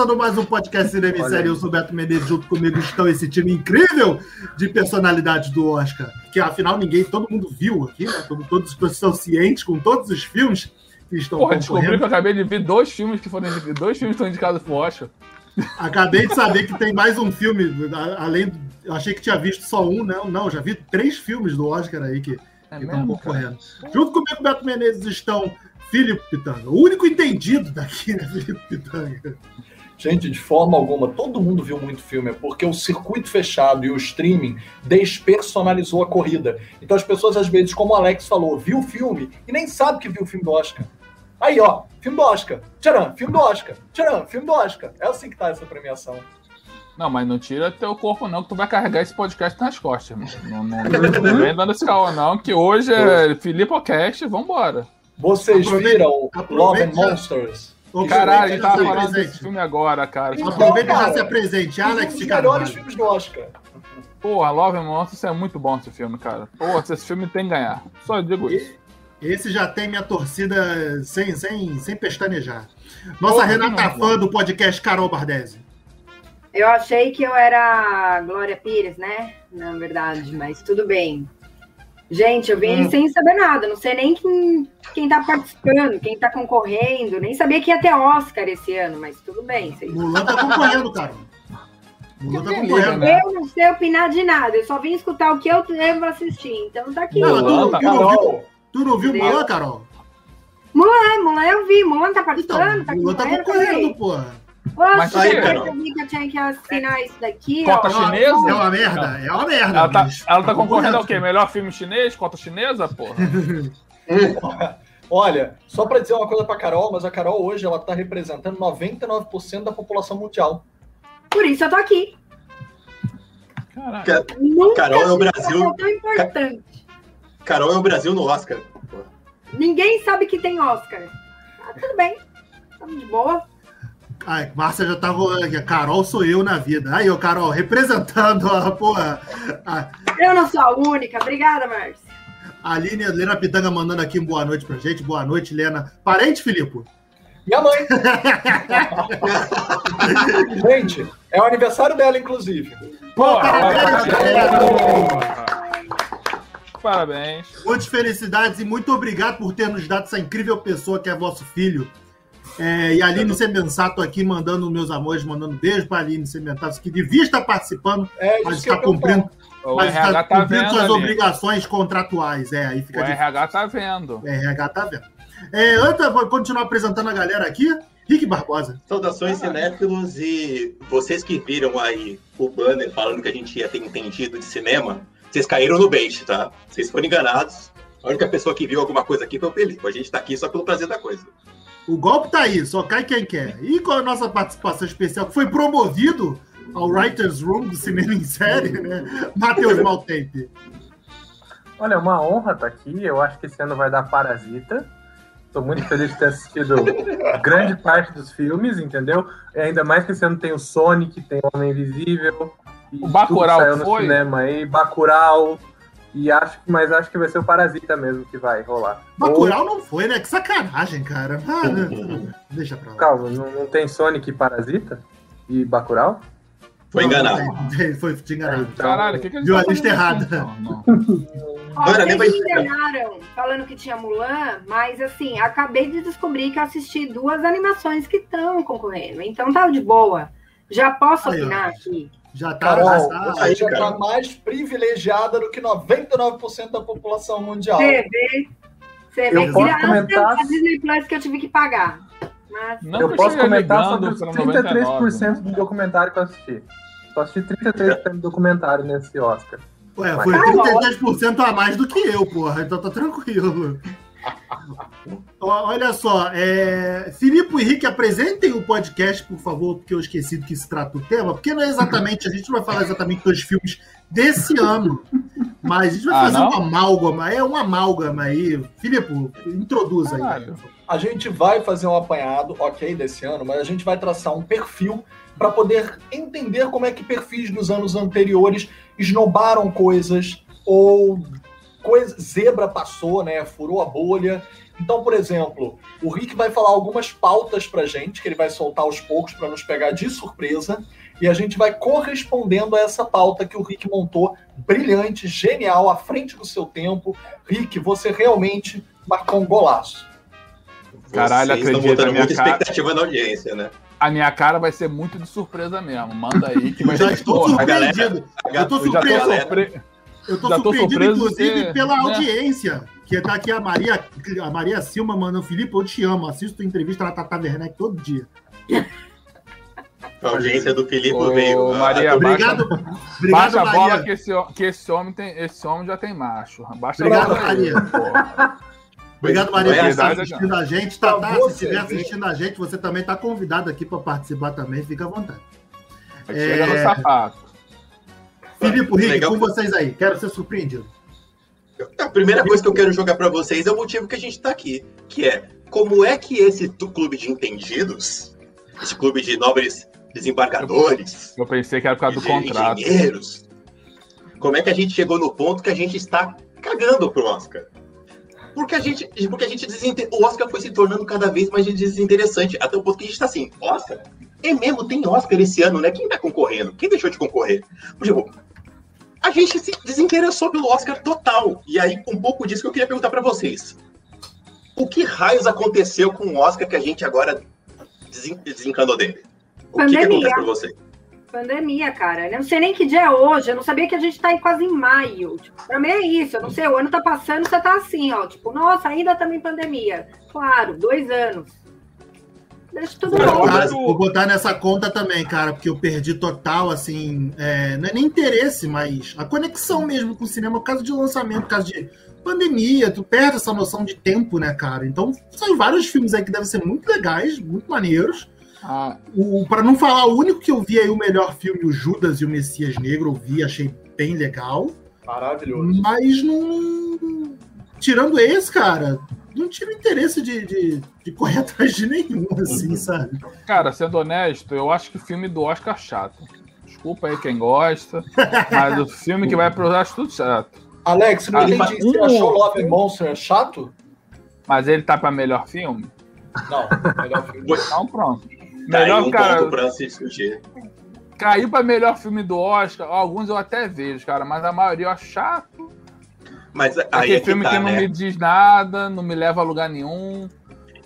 começando mais um podcast Cinema e Série. Eu sou Beto Menezes, junto comigo estão esse time incrível de personalidades do Oscar. Que afinal ninguém, todo mundo viu aqui, né? Todos, todos estão cientes com todos os filmes que estão Porra, descobri que eu acabei de ver dois filmes que foram dois filmes que estão indicados pro Oscar. Acabei de saber que tem mais um filme, além. Eu achei que tinha visto só um, não. Né? Não, já vi três filmes do Oscar aí que, é que estão concorrendo. Junto comigo, Beto Menezes, estão Filipe Pitanga. O único entendido daqui, né, Filipe Pitanga? Gente, de forma alguma, todo mundo viu muito filme, é porque o circuito fechado e o streaming despersonalizou a corrida. Então as pessoas, às vezes, como o Alex falou, viu o filme e nem sabe que viu o filme do Oscar. Aí, ó, filme do Oscar. Tcharam, filme do Oscar. Tcharam, filme do Oscar. É assim que tá essa premiação. Não, mas não tira teu corpo, não, que tu vai carregar esse podcast nas costas. Não, não, não, não vem dando esse calma, não, que hoje é Filipe Cast, vambora. Vocês viram Love and Monsters? Caralho, a gente tava falando desse filme agora, cara. Então, Aproveita e já se apresente, Alex de Carvalho. melhores filmes do Oscar. Porra, Love and Monsters é muito bom esse filme, cara. Porra, esse filme tem que ganhar. Só digo isso. Esse já tem minha torcida sem, sem, sem pestanejar. Nossa Porra, Renata não, fã do podcast Carol Bardesi. Eu achei que eu era Glória Pires, né? Na verdade, mas tudo bem. Gente, eu vim hum. sem saber nada, não sei nem quem, quem tá participando, quem tá concorrendo, nem sabia que ia ter Oscar esse ano, mas tudo bem. Vocês... Mulan tá concorrendo, cara. Mulan tá concorrendo. Eu não sei opinar de nada, eu só vim escutar o que eu devo assistir, então tá aqui. Não, tu, tu, não viu, tu não viu Mulan, Carol? Mulan, Mulan eu vi, Mulan tá participando, então, tá Mulan tá concorrendo, porra. Mas aí, eu vi que eu tinha que assinar isso daqui. Cota ó, chinesa? É uma merda, é uma merda. Ela tá, ela tá concorrendo ao quê? Melhor filme chinês? Cota chinesa, porra? Olha, só para dizer uma coisa para Carol, mas a Carol hoje ela tá representando 99% da população mundial. Por isso eu tô aqui. Caraca. Nunca Carol é o Brasil. Tão importante. Carol é o Brasil no Oscar. Ninguém sabe que tem Oscar. Ah, tudo bem. Estamos de boa. Ai, Márcia já tava. Carol sou eu na vida. Aí, ô Carol, representando a porra. A... Eu não sou a única. Obrigada, Márcia. A Aline Lena Pitanga mandando aqui um boa noite pra gente. Boa noite, Lena. Parente, Filipe? Minha mãe. gente, é o aniversário dela, inclusive. Pô, parabéns, Parabéns. Muitas felicidades e muito obrigado por ter nos dado essa incrível pessoa que é vosso filho. É, e a Aline Semensato aqui mandando meus amores, mandando beijo para a Aline Semensato, que devia estar participando, é, mas está cumprindo, mas está tá cumprindo vendo, suas ali. obrigações contratuais. É, aí fica o difícil. RH tá vendo. O RH tá vendo. É, antes, vou continuar apresentando a galera aqui. Rick Barbosa. Saudações, cinéfilos, e vocês que viram aí o banner falando que a gente ia ter entendido de cinema, vocês caíram no bait, tá? Vocês foram enganados. A única pessoa que viu alguma coisa aqui foi o Felipe. A gente tá aqui só pelo prazer da coisa. O golpe tá aí, só cai quem quer. E com a nossa participação especial, que foi promovido ao Writer's Room do Cinema em Série, né? Matheus Maltempe. Olha, é uma honra estar tá aqui. Eu acho que esse ano vai dar Parasita. Estou muito feliz de ter assistido grande parte dos filmes, entendeu? E ainda mais que esse ano tem o Sonic, tem o Homem Invisível. O Bacurau no foi? cinema aí. Bacurau, e acho, mas acho que vai ser o Parasita mesmo que vai rolar. Bacurau Ou... não foi, né? Que sacanagem, cara. Ah, deixa pra lá. Calma, não, não tem Sonic e Parasita? E Bacurau? Foi enganado. Foi te enganado. Então, Caralho, o que, que eles Viu a lista errada. Não, não. Me enganaram falando que tinha Mulan, mas assim, acabei de descobrir que assisti duas animações que estão concorrendo. Então tá de boa. Já posso Aí, opinar ó. aqui. Já tá, Carol, você já está mais privilegiada do que 99% da população mundial. Você vê. Você vê. Eu posso comentar... a Disney Plus que eu tive que pagar. Mas... Não eu posso comentar sobre os 33% do documentário que eu assisti. Só assisti 33% do documentário nesse Oscar. Ué, foi 33% tá a mais do que eu, porra. Então tá tranquilo. Olha só, é... Filipe e Henrique, apresentem o podcast, por favor, porque eu esqueci do que se trata o tema, porque não é exatamente, a gente não vai falar exatamente dos filmes desse ano, mas a gente vai ah, fazer não? uma amálgama, é uma amálgama aí. Filipe, introduz aí. A gente vai fazer um apanhado, ok, desse ano, mas a gente vai traçar um perfil para poder entender como é que perfis dos anos anteriores esnobaram coisas ou coisa, Zebra passou, né? Furou a bolha. Então, por exemplo, o Rick vai falar algumas pautas pra gente, que ele vai soltar aos poucos para nos pegar de surpresa, e a gente vai correspondendo a essa pauta que o Rick montou, brilhante, genial, à frente do seu tempo. Rick, você realmente marcou um golaço. Caralho, Vocês acredito. Estão muita cara... expectativa na audiência, né? A minha cara vai ser muito de surpresa mesmo. Manda aí que vai já estou surpreendido. Eu tô surpreendido. Eu tô surpreendido, inclusive, pela né? audiência. Que tá aqui a Maria, a Maria Silva mandando, Felipe, eu te amo. Assisto a entrevista na Tata Werneck todo dia. A audiência do Felipe Ô, veio. Maria, obrigado, baixa, obrigado, baixa a bola que esse, que esse homem tem, esse homem já tem macho. Baixa obrigado, Maria. Obrigado, Maria, por estar assistindo a gente. Tatá, tá, se estiver assistindo a gente, você também está convidado aqui para participar também. Fica à vontade. Chega é... no sapato. Filipe Rick, com vocês aí. Quero ser surpreendido. A primeira coisa que eu quero jogar para vocês é o motivo que a gente está aqui, que é como é que esse clube de entendidos, esse clube de nobres desembargadores, eu pensei que era por causa do contrato, engenheiros, como é que a gente chegou no ponto que a gente está cagando pro Oscar? Porque a gente, porque a gente desinter... o Oscar foi se tornando cada vez mais desinteressante, até o ponto que a gente está assim, Oscar, é mesmo, tem Oscar esse ano, né? Quem tá concorrendo? Quem deixou de concorrer? Tipo, a gente se desinteressou pelo Oscar total. E aí, um pouco disso que eu queria perguntar para vocês. O que raios aconteceu com o Oscar que a gente agora desencanou dele? O Pandemia. que, que acontece com você? Pandemia, cara. Eu não sei nem que dia é hoje. Eu não sabia que a gente tá em quase em maio. Tipo, pra mim é isso. Eu não sei, o ano tá passando, você tá assim, ó. Tipo, nossa, ainda em pandemia. Claro, dois anos. Deixa tudo botar, Vou botar nessa conta também, cara, porque eu perdi total, assim, é, não é nem interesse, mas a conexão mesmo com o cinema por causa de lançamento, por causa de pandemia, tu perde essa noção de tempo, né, cara? Então, são vários filmes aí que devem ser muito legais, muito maneiros. Ah. O, para não falar, o único que eu vi aí, o melhor filme, o Judas e o Messias Negro, eu vi, achei bem legal. Maravilhoso. Mas não. Tirando esse, cara, não tive interesse de, de, de, correr atrás de nenhum, assim, sabe? Cara, sendo honesto, eu acho que o filme do Oscar é chato. Desculpa aí quem gosta, mas o filme que vai pro Oscar é tudo chato. Alex, não ah, entendi. Você um... achou Love Monster chato? Mas ele tá pra melhor filme? Não, melhor filme. Então pronto. Tá melhor, um cara. Pra se discutir. Caiu pra melhor filme do Oscar. Alguns eu até vejo, cara, mas a maioria eu acho chato. Mas aí Aquele é filme que, tá, que não né? me diz nada, não me leva a lugar nenhum.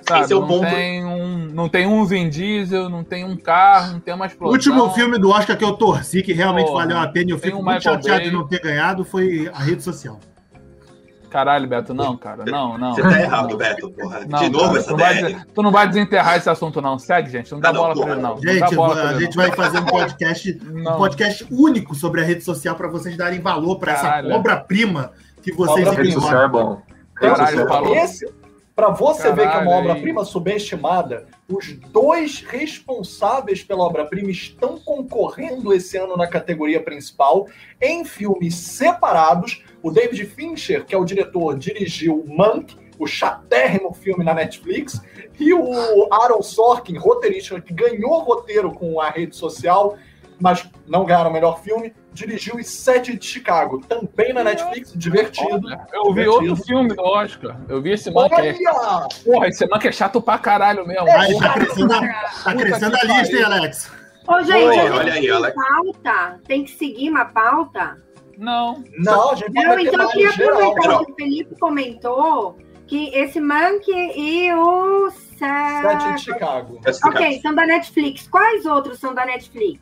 Sabe? É não, ponto... tem um, não tem um Vin Diesel, não tem um carro, não tem uma explosão. O último filme do Oscar que eu torci, que realmente Porra, valeu a pena e eu fico um muito chateado Bay. de não ter ganhado, foi a rede social. Caralho, Beto, não, cara. Não, não. Você tá errado, não. Beto, porra. Não, de novo cara, essa tu, vai, tu não vai desenterrar esse assunto, não. Segue, gente. Não dá não, bola porra. pra ele, não. Gente, não a gente vai fazer um podcast, um podcast único sobre a rede social para vocês darem valor para essa obra-prima que vocês obra -prima. é bom. Caralho, falou. Esse, para você Caralho, ver que é uma obra-prima subestimada, os dois responsáveis pela obra-prima estão concorrendo esse ano na categoria principal em filmes separados. O David Fincher, que é o diretor, dirigiu Monk, o chatérrimo filme na Netflix, e o Aaron Sorkin, roteirista, que ganhou roteiro com a rede social, mas não ganharam o melhor filme, dirigiu Os Sete de Chicago, também na Netflix, divertido. Eu vi divertido. outro filme do Oscar. Eu vi esse Monk. É... Porra, esse Monk é chato pra caralho mesmo. É, tá crescendo, tá crescendo a lista, hein, Alex? Ô, gente, Oi, olha aí, Alex. pauta. Tem que seguir uma pauta? Não. Não, gente. Não, então eu queria aproveitar que o Felipe comentou que esse Monk e o Sete de Chicago. Ok, são da Netflix. Quais outros são da Netflix?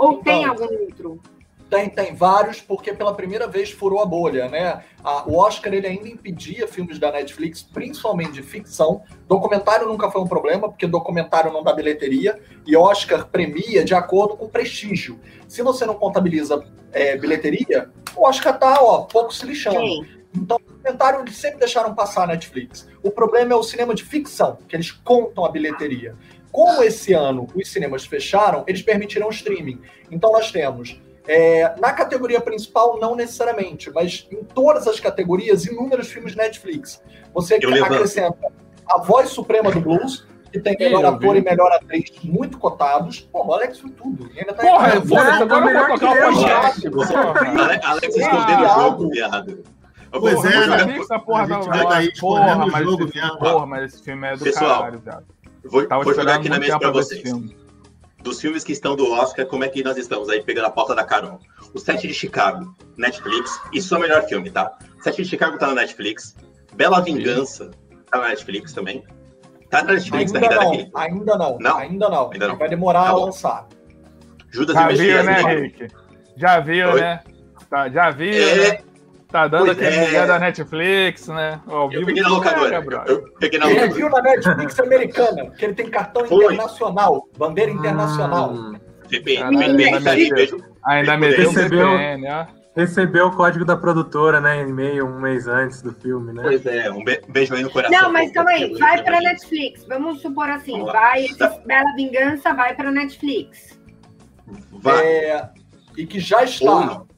Ou então, tem algum outro? Tem, tem vários, porque pela primeira vez furou a bolha, né? A, o Oscar ele ainda impedia filmes da Netflix, principalmente de ficção. Documentário nunca foi um problema, porque documentário não dá bilheteria, e Oscar premia de acordo com prestígio. Se você não contabiliza é, bilheteria, o Oscar tá, ó, pouco se lixando. Sim. Então, documentário eles sempre deixaram passar a Netflix. O problema é o cinema de ficção, que eles contam a bilheteria. Como esse ano os cinemas fecharam, eles permitiram o streaming. Então, nós temos é, na categoria principal, não necessariamente, mas em todas as categorias, inúmeros filmes Netflix. Você Eu acrescenta levanto. a voz suprema do blues, que tem melhor ator e melhor atriz muito cotados. Pô, o Alex viu tudo. E ainda tá Porra, aí, agora eu vou tocar o podcast. Alex escondendo o jogo, viado. Pois é, né? porra mas jogo esse, mesmo. porra, mas esse filme é do Pessoal, caralho, viado. Vou, Tava vou jogar aqui na mesa esse vocês. filme. Dos filmes que estão do Oscar, como é que nós estamos aí pegando a pauta da Carol? O Sete de Chicago, Netflix, isso é o melhor filme, tá? Sete de Chicago tá na Netflix. Bela Vingança tá na Netflix também. Tá na Netflix Ainda ainda, não, daquele. ainda não, Não? ainda não. Ainda não. Vai demorar Tá a lançar. Judas Já e viu, Messias. né, né? Rick? Já viu, Oi? né? Tá, já viu, É. né? Tá dando Pois aquele é. da Netflix, né? Ao Eu vivo peguei na locadora. brother. Eu peguei na Ele locadora. viu na Netflix americana, que ele tem cartão Foi. internacional, bandeira internacional. Hum, VPN, Caralho, VPN, ainda tá meteu. VPN, ó. recebeu o código da produtora, né? Em e-mail um mês antes do filme, né? Pois é, um be- beijo aí no coração. Não, mas calma aí, vai pra Netflix. Vamos supor assim, Vamos vai, esse Bela Vingança vai pra Netflix. Vai, É, e que já ou está não.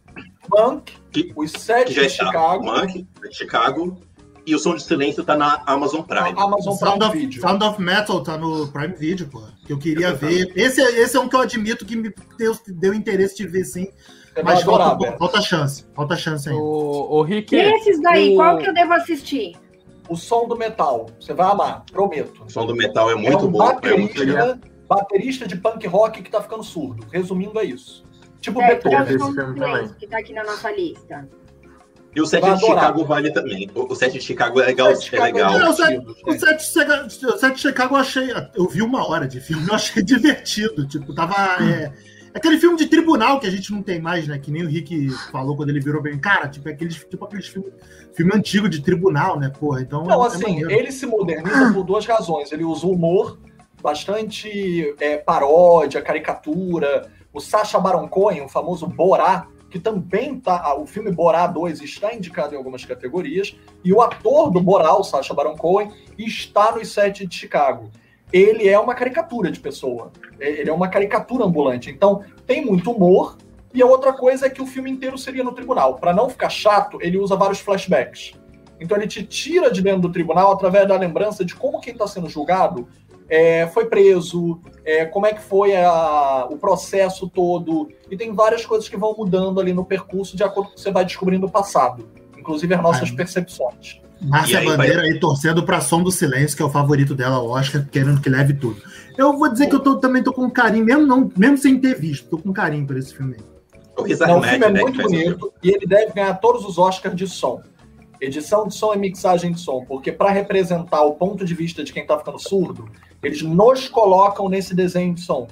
Monk, Que- os sete Que já de está. Chicago, Monk, Chicago. E o Som de Silêncio tá na Amazon Prime. Amazon Sound Prime of, Video. Sound of Metal tá no Prime Video, pô. Que eu queria Exatamente. ver. Esse, é- esse é um que eu admito que me deu, deu interesse de ver sim. Vai Mas adorar, falta, falta chance. Falta chance ainda. O, o Rick. E esses daí, o- qual que eu devo assistir? O som do metal. Você vai amar, prometo. O som do metal é muito é um bom. É muito baterista, baterista de punk rock que tá ficando surdo. Resumindo, é isso. Tipo É, Beethoven. também. que tá aqui na nossa lista. E o set de. Chicago vale também. O set de Chicago é legal. É legal. Não, o set- O de Chicago- o set de Chicago eu achei. Eu vi uma hora de filme, eu achei divertido. Tipo, tava. É, aquele filme de tribunal que a gente não tem mais, né? Que nem o Rick falou quando ele virou bem. Cara, tipo, é aqueles, tipo aqueles filme, filme antigo de tribunal, né? Porra, então. Não, é assim, maneiro. ele se moderniza por duas razões. Ele usa humor, bastante é, paródia, caricatura. O Sacha Baron Cohen, o famoso Borá, que também tá. O filme Borá 2 está indicado em algumas categorias. E o ator do Borá, o Sacha Baron Cohen, está nos sete de Chicago. Ele é uma caricatura de pessoa. Ele é uma caricatura ambulante. Então, tem muito humor. E a outra coisa é que o filme inteiro seria no tribunal. Para não ficar chato, ele usa vários flashbacks. Então ele te tira de dentro do tribunal através da lembrança de como quem está sendo julgado é, foi preso, é, como é que foi a- o processo todo. E tem várias coisas que vão mudando ali no percurso de acordo com o que você vai descobrindo o passado. Inclusive as nossas percepções. Márcia aí, Bandeira aí torcendo pra Som do Silêncio, que é o favorito dela, o Oscar, querendo que leve tudo. Eu vou dizer que eu tô- também tô com carinho, mesmo, não, mesmo sem ter visto, tô com carinho por esse filme aí. O Não, o Ahmed, filme é né, muito bonito e ele deve ganhar todos os Oscars de som. Edição de som e mixagem de som, porque para representar o ponto de vista de quem tá ficando surdo, eles nos colocam nesse desenho de som.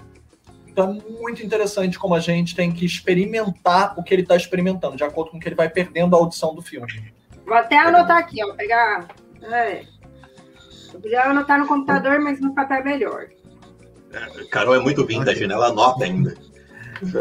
Então é muito interessante como a gente tem que experimentar o que ele tá experimentando, de acordo com o que ele vai perdendo a audição do filme. Vou até anotar aqui, ó. Pegar. É. Eu podia anotar no computador, mas no papel é melhor. Carol é muito vintage, né? Ela anota ainda.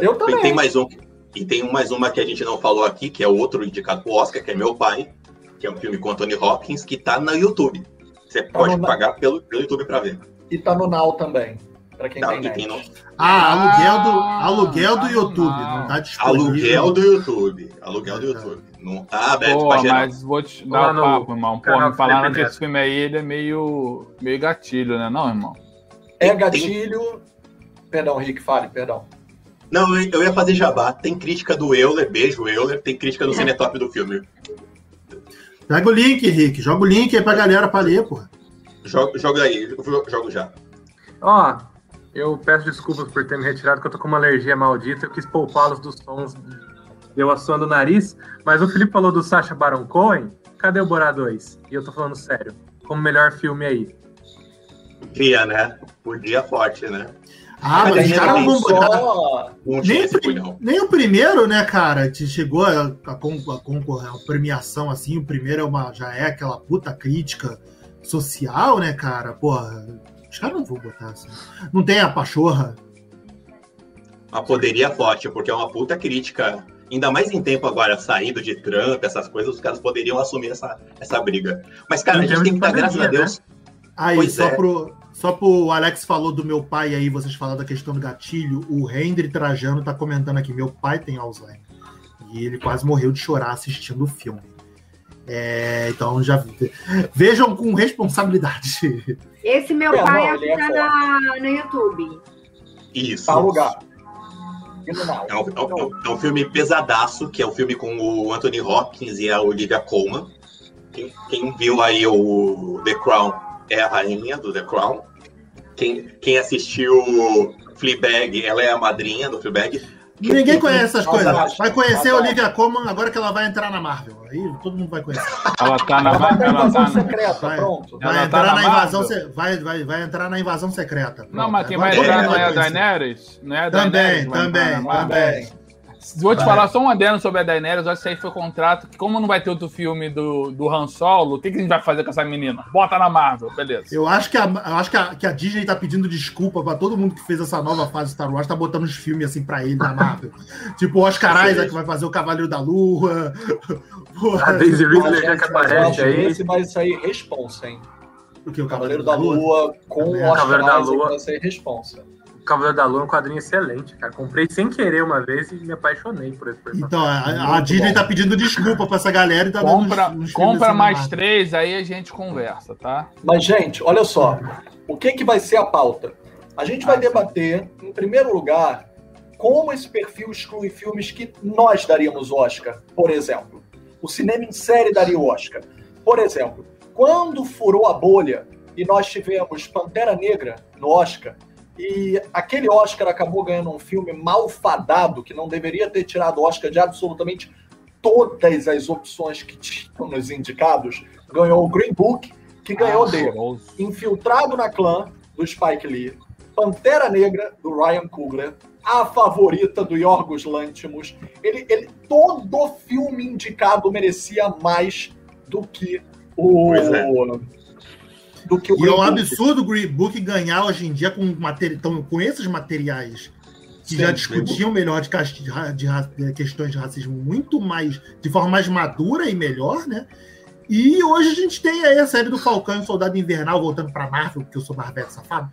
Eu também. E tem mais um. E tem mais uma que a gente não falou aqui, que é outro indicado pro Oscar, que é Meu Pai, que é um filme com Anthony Hopkins, que tá no YouTube. Você pode no- pagar pelo, pelo YouTube pra ver. E tá no Now também, para quem Tá, tem tem no- Ah, aluguel do, Ah, aluguel do tá YouTube, não. não tá disponível. Aluguel do YouTube. Aluguel do YouTube. Não tá aberto Pô, pra geral. mas vou te dar no um papo, irmão. Pô, me falaram que esse filme aí ele é meio, meio gatilho, né? Não, irmão? É gatilho. Perdão, Rick, fale, perdão. Não, eu eu ia fazer jabá. Tem crítica do Euler, beijo Euler. Tem crítica do Cinetop do filme. Pega o link, Rick. Joga o link aí pra galera pra ler, porra. Joga, joga aí, eu jogo já. Ó, eu peço desculpas por ter me retirado, que eu tô com uma alergia maldita. Eu quis poupá-los dos sons. Deu a suando o nariz. Mas o Felipe falou do Sacha Baron Cohen. Cadê o Borá 2? E eu tô falando sério. Como melhor filme aí. Dia, né? Por dia forte, né? Ah, mas os caras não vão. Só... Nem, o nem o primeiro, né, cara, te chegou a, a, a concorrer, a premiação assim. O primeiro é uma, já é aquela puta crítica social, né, cara? Porra, os caras não vão botar assim. Não tem a pachorra. Mas poderia forte, porque é uma puta crítica. Ainda mais em tempo agora, saindo de Trump, essas coisas, os caras poderiam assumir essa, essa briga. Mas, cara, a gente tem que dar graças a Deus. Aí, Pois só, é. pro, só pro Alex falou do meu pai aí, vocês falaram da questão do gatilho, o Hendry Trajano tá comentando aqui, meu pai tem Alzheimer. E ele quase morreu de chorar assistindo o filme. É, então já vejam com responsabilidade. Esse meu É, pai não, é tá na, no YouTube. Isso. Tá lugar. É um, é, é um, filme pesadaço, que é o um filme com o Anthony Hopkins e a Olivia Colman. Quem, quem, viu aí o The Crown é a rainha do The Crown. Quem, quem assistiu Fleabag, ela é a madrinha do Fleabag. Ninguém conhece essas coisas. Vai conhecer a Olivia Colman agora que ela vai entrar na Marvel. Aí todo mundo vai conhecer. Ela tá na, ela ela tá secreta, vai, pronto. Vai ela entrar tá na, na invasão vai, vai, vai entrar na invasão secreta. Pronto. Não, mas quem vai entrar não é a Daenerys? Não é a Daenerys? Também, também, também. Vou te falar só um adendo sobre a Daenerys, eu acho que isso aí foi contrato, que como não vai ter outro filme do, do Han Solo, o que, que a gente vai fazer com essa menina? Bota na Marvel, beleza. Eu acho que a, eu acho que a, que a Disney tá pedindo desculpa pra todo mundo que fez essa nova fase Star Wars, tá botando os filmes assim pra ele na Marvel. tipo, o Oscar Isaac vai fazer o Cavaleiro da Lua. a Daisy Ridley já que aparece aí. Esse vai sair responsa, hein? O que? O Cavaleiro, Cavaleiro da, Lua, Lua com o Oscar Isaac vai sair responsa. Cavaleiro da Lua é um quadrinho excelente, cara. Comprei sem querer uma vez e me apaixonei por esse personagem. Então, a, a Disney tá pedindo desculpa pra essa galera e tá compra, dando uns, uns Compra mais três, aí a gente conversa, tá? Mas, gente, olha só. O que, que vai ser a pauta? A gente vai ah, debater, sim. em primeiro lugar, como esse perfil exclui filmes que nós daríamos Oscar, por exemplo. O cinema em série daria o Oscar. Por exemplo, quando furou a bolha e nós tivemos Pantera Negra no Oscar, e aquele Oscar acabou ganhando um filme malfadado, que não deveria ter tirado Oscar de absolutamente todas as opções que tinham nos indicados. Ganhou o Green Book, que ganhou ah, de Infiltrado na Clã, do Spike Lee, Pantera Negra, do Ryan Coogler, a favorita do Yorgos Lanthimos. Ele, ele, todo filme indicado merecia mais do que o, é do que o E é um absurdo o Green Book ganhar hoje em dia com, então, com esses materiais que Sim, já discutiam melhor de, de, de, questões de racismo muito mais, de forma mais madura e melhor, né? E hoje a gente tem aí a série do Falcão e Soldado Invernal, voltando para Marvel, porque eu sou Marvel safado,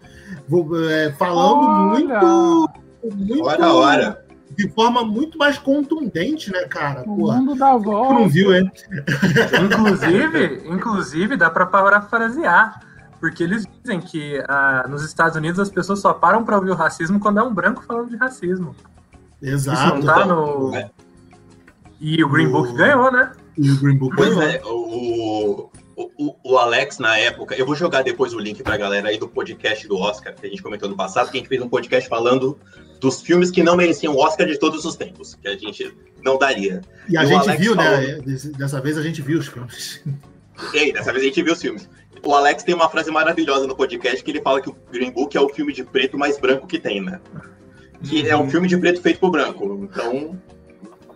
vou, é, falando Olha. muito. muito hora, hora. De forma muito mais contundente, né, cara? O Porra, mundo da volta. não viu, hein? inclusive, inclusive, dá para parafrasear. Porque eles dizem que ah, nos Estados Unidos as pessoas só param para ouvir o racismo quando é um branco falando de racismo. Exato. Isso não tá no. É. E o Green Book ganhou, né? E o Green Book pois ganhou. É, o, o, o, Alex, na época, eu vou jogar depois o link pra galera aí do podcast do Oscar, que a gente comentou no passado, que a gente fez um podcast falando dos filmes que não mereciam o Oscar de todos os tempos, que a gente não daria. E a e gente viu, né? falou... né? Dessa vez a gente viu os filmes. E dessa vez a gente viu os filmes. O Alex tem uma frase maravilhosa no podcast que ele fala que o Green Book é o filme de preto mais branco que tem, né? Que é um uhum. filme de preto feito por branco. Então,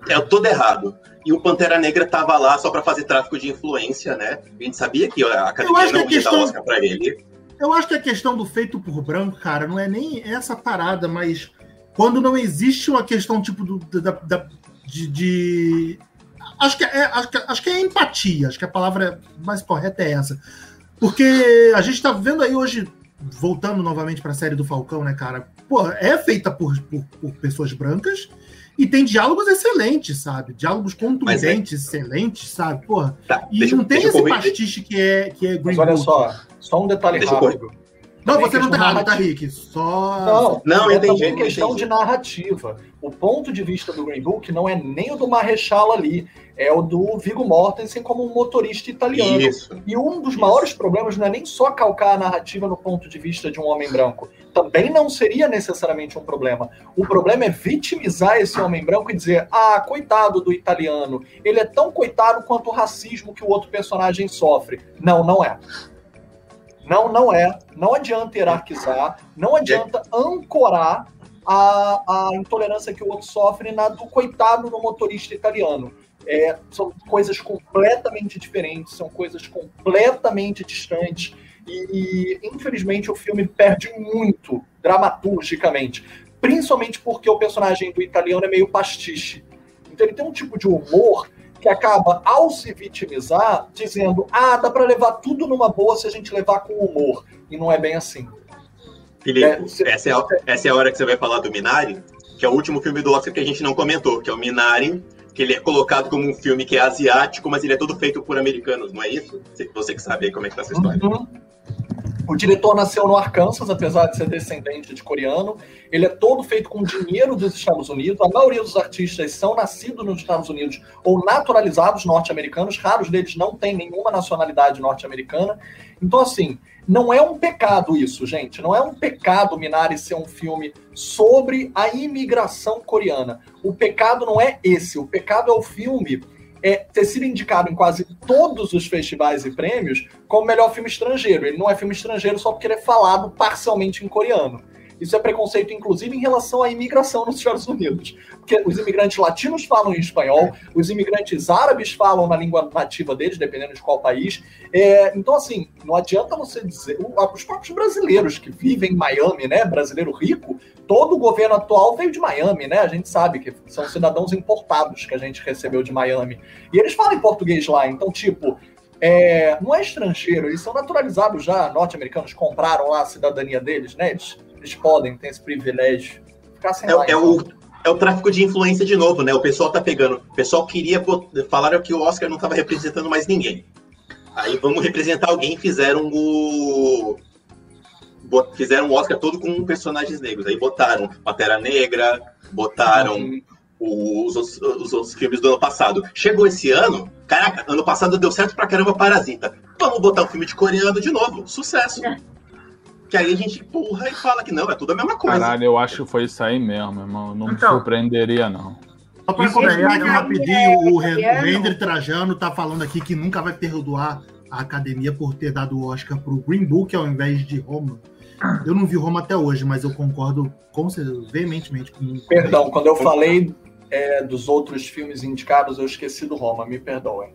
é todo errado. E o Pantera Negra tava lá só para fazer tráfico de influência, né? A gente sabia que a academia não ia questão... dar Oscar pra ele. Eu acho que a questão do feito por branco, cara, não é nem essa parada, mas quando não existe uma questão tipo do, da, da de, de, Acho, que é, acho, que, acho que é empatia, acho que a palavra mais correta é essa. Porque a gente tá vendo aí hoje, voltando novamente para a série do Falcão, né, cara? Pô, é feita por, por, por pessoas brancas e tem diálogos excelentes, sabe? Diálogos contundentes, é... excelentes, sabe? Porra. Tá, e não tem esse pastiche que é, que é Green Mas olha Book. só, só um detalhe deixa rápido. Não, você não tá errado, tá, Rick? Só. Não, não, é também questão de narrativa. O ponto de vista do Green Book não é nem o do Marrechal ali, é o do Viggo Mortensen como um motorista italiano. Isso. E um dos Isso. maiores problemas não é nem só calcar a narrativa no ponto de vista de um homem branco. Também não seria necessariamente um problema. O problema é vitimizar esse homem branco e dizer: ah, coitado do italiano, ele é tão coitado quanto o racismo que o outro personagem sofre. Não, não é. Não, não é. Não adianta hierarquizar, não adianta ancorar a, a intolerância que o outro sofre na do coitado do motorista italiano. É, são coisas completamente diferentes, são coisas completamente distantes. E, e, infelizmente o filme perde muito dramaturgicamente, principalmente porque o personagem do italiano é meio pastiche. Então ele tem um tipo de humor que acaba, ao se vitimizar, dizendo: ah, dá para levar tudo numa boa se a gente levar com humor. E não é bem assim. Felipe, é, você... essa, é a, essa é a hora que você vai falar do Minari, que é o último filme do Oscar que a gente não comentou, que é o Minari, que ele é colocado como um filme que é asiático, mas ele é todo feito por americanos, não é isso? Você que sabe aí como é que tá essa história. Uhum. O diretor nasceu no Arkansas, apesar de ser descendente de coreano. Ele é todo feito com dinheiro dos Estados Unidos. A maioria dos artistas são nascidos nos Estados Unidos ou naturalizados norte-americanos. Raros deles não têm nenhuma nacionalidade norte-americana. Então, assim, não é um pecado isso, gente. Não é um pecado Minari ser um filme sobre a imigração coreana. O pecado não é esse. O pecado é o filme é, ter sido indicado em quase todos os festivais e prêmios como melhor filme estrangeiro. Ele não é filme estrangeiro só porque ele é falado parcialmente em coreano. Isso é preconceito, inclusive, em relação à imigração nos Estados Unidos. Porque os imigrantes latinos falam em espanhol, os imigrantes árabes falam na língua nativa deles, dependendo de qual país. É, então, assim, não adianta você dizer. Os próprios brasileiros que vivem em Miami, né? Brasileiro rico, todo o governo atual veio de Miami, né? A gente sabe que são cidadãos importados que a gente recebeu de Miami. E eles falam em português lá. Então, tipo, é, não é estrangeiro, eles são naturalizados já, norte-americanos compraram lá a cidadania deles, né? Eles eles podem ter esse privilégio. Ficar sem é, lá, é o, é o tráfico de influência de novo, né? O pessoal tá pegando. O pessoal queria. Falaram que o Oscar não estava representando mais ninguém. Aí vamos representar alguém fizeram o. Fizeram o Oscar todo com personagens negros. Aí botaram Pantera Negra, botaram uhum. os, os, os, outros filmes do ano passado. Chegou esse ano, caraca, ano passado deu certo pra caramba Parasita. Vamos botar um filme de coreano de novo. Sucesso. É. Que aí a gente empurra e fala que não, é tudo a mesma coisa. Caralho, eu acho que foi isso aí mesmo, irmão. Não então, me surpreenderia, não. Só para comentar aqui rapidinho, o, o Render Trajano tá falando aqui que nunca vai perdoar a academia por ter dado o Oscar pro Green Book ao invés de Roma. Eu não vi Roma até hoje, mas eu concordo com veementemente com Perdão, quando eu falei é, dos outros filmes indicados, eu esqueci do Roma, me perdoem.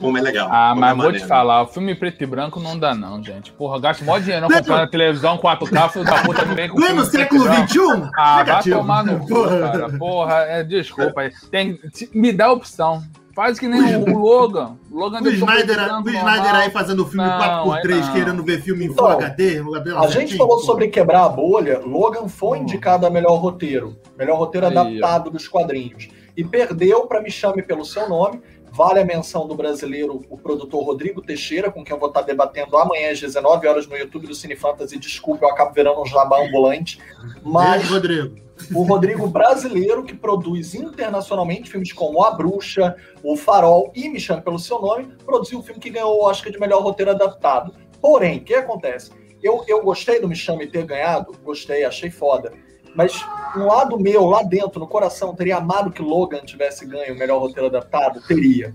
Como é legal. Ah, mas é vou te falar, o filme preto e branco não dá, não, gente. Porra, gasto mó dinheiro não comprando a televisão 4K, filho da puta também com. no século XXI? Ah, Negativo. vai tomar no cu, cara. Porra, é, desculpa. Tem, me dá opção. Faz que nem o Logan. Logan o Snyder, o Snyder aí fazendo filme não, 4x3, querendo ver filme em Full então, HD. A gente falou sobre quebrar a bolha. Logan foi indicado a melhor roteiro. Melhor roteiro aí, adaptado ó. dos quadrinhos. E perdeu para Me Chame Pelo Seu Nome, Vale a menção do brasileiro, o produtor Rodrigo Teixeira, com quem eu vou estar debatendo amanhã às 19 horas no YouTube do Cine Fantasy. Desculpe, eu acabo virando um jabá ambulante. Mas Beijo, Rodrigo. o Rodrigo brasileiro, que produz internacionalmente filmes como A Bruxa, O Farol e Me Chame Pelo Seu Nome, produziu o um filme que ganhou o Oscar de melhor roteiro adaptado. Porém, o que acontece? Eu, eu gostei do Me Chame ter ganhado, gostei, achei foda. Mas um lado meu, lá dentro, no coração, teria amado que Logan tivesse ganho o melhor roteiro adaptado? Teria.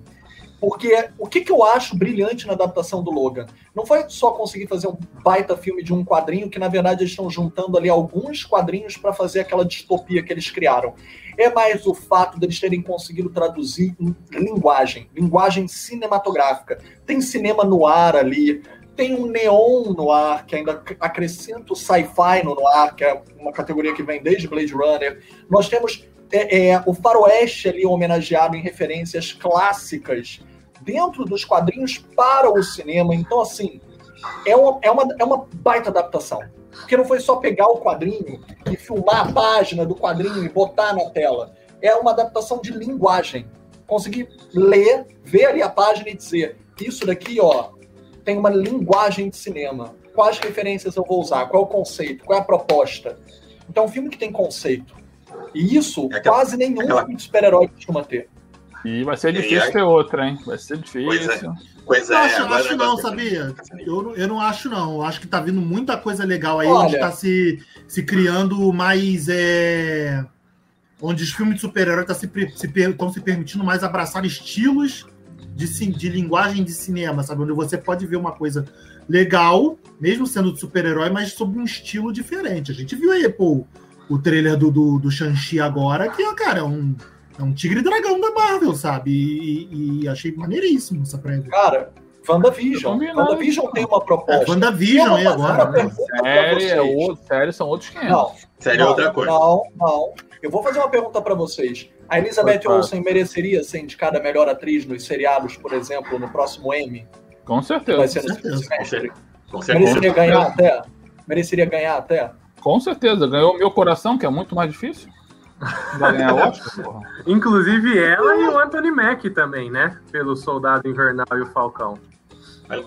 Porque o que, que eu acho brilhante na adaptação do Logan? Não foi só conseguir fazer um baita filme de um quadrinho, que na verdade eles estão juntando ali alguns quadrinhos para fazer aquela distopia que eles criaram. É mais o fato deles terem conseguido traduzir em linguagem, linguagem cinematográfica. Tem cinema no ar ali, tem um neon no ar, que ainda acrescenta o sci-fi no ar, que é uma categoria que vem desde Blade Runner. Nós temos é, é, o faroeste ali homenageado em referências clássicas dentro dos quadrinhos para o cinema. Então, assim, é uma, é uma, é uma baita adaptação. Porque não foi só pegar o quadrinho e filmar a página do quadrinho e botar na tela. É uma adaptação de linguagem. Conseguir ler, ver ali a página e dizer: isso daqui, ó, tem uma linguagem de cinema. Quais referências eu vou usar? Qual é o conceito? Qual é a proposta? Então, é um filme que tem conceito. E isso é aquela, quase nenhum aquela... filme de super-herói costuma ter. E vai ser difícil ter outra, hein? Vai ser difícil. Pois é. Pois é, acho, acho não, sabia? Eu, eu não acho, não. Eu acho que tá vindo muita coisa legal aí, Olha, onde tá se, se criando mais. É... Onde os filmes de super-herói estão tá se, se, se permitindo mais abraçar estilos de, de linguagem de cinema, sabe? Onde você pode ver uma coisa legal, mesmo sendo de super-herói, mas sob um estilo diferente. A gente viu aí, pô, o trailer do, do, do Shang-Chi agora, que, cara, é um, é um tigre dragão da Marvel, sabe? E, e achei maneiríssimo essa prévia. Cara, WandaVision. WandaVision tem uma proposta. É, WandaVision aí agora. Né? Série, é outro, série são outros 500. Não, série é outra coisa. Não, não. Eu vou fazer uma pergunta para vocês. A Elizabeth Olsen mereceria ser indicada melhor atriz nos seriados, por exemplo, no próximo Emmy? Com certeza. Vai ser no semestre. Com certeza. Mereceria ganhar até? Mereceria ganhar até? Com certeza. Ganhou meu coração, que é muito mais difícil. Vai ganhar Oscar, Inclusive ela e o Anthony Mack também, né? Pelo Soldado Invernal e o Falcão.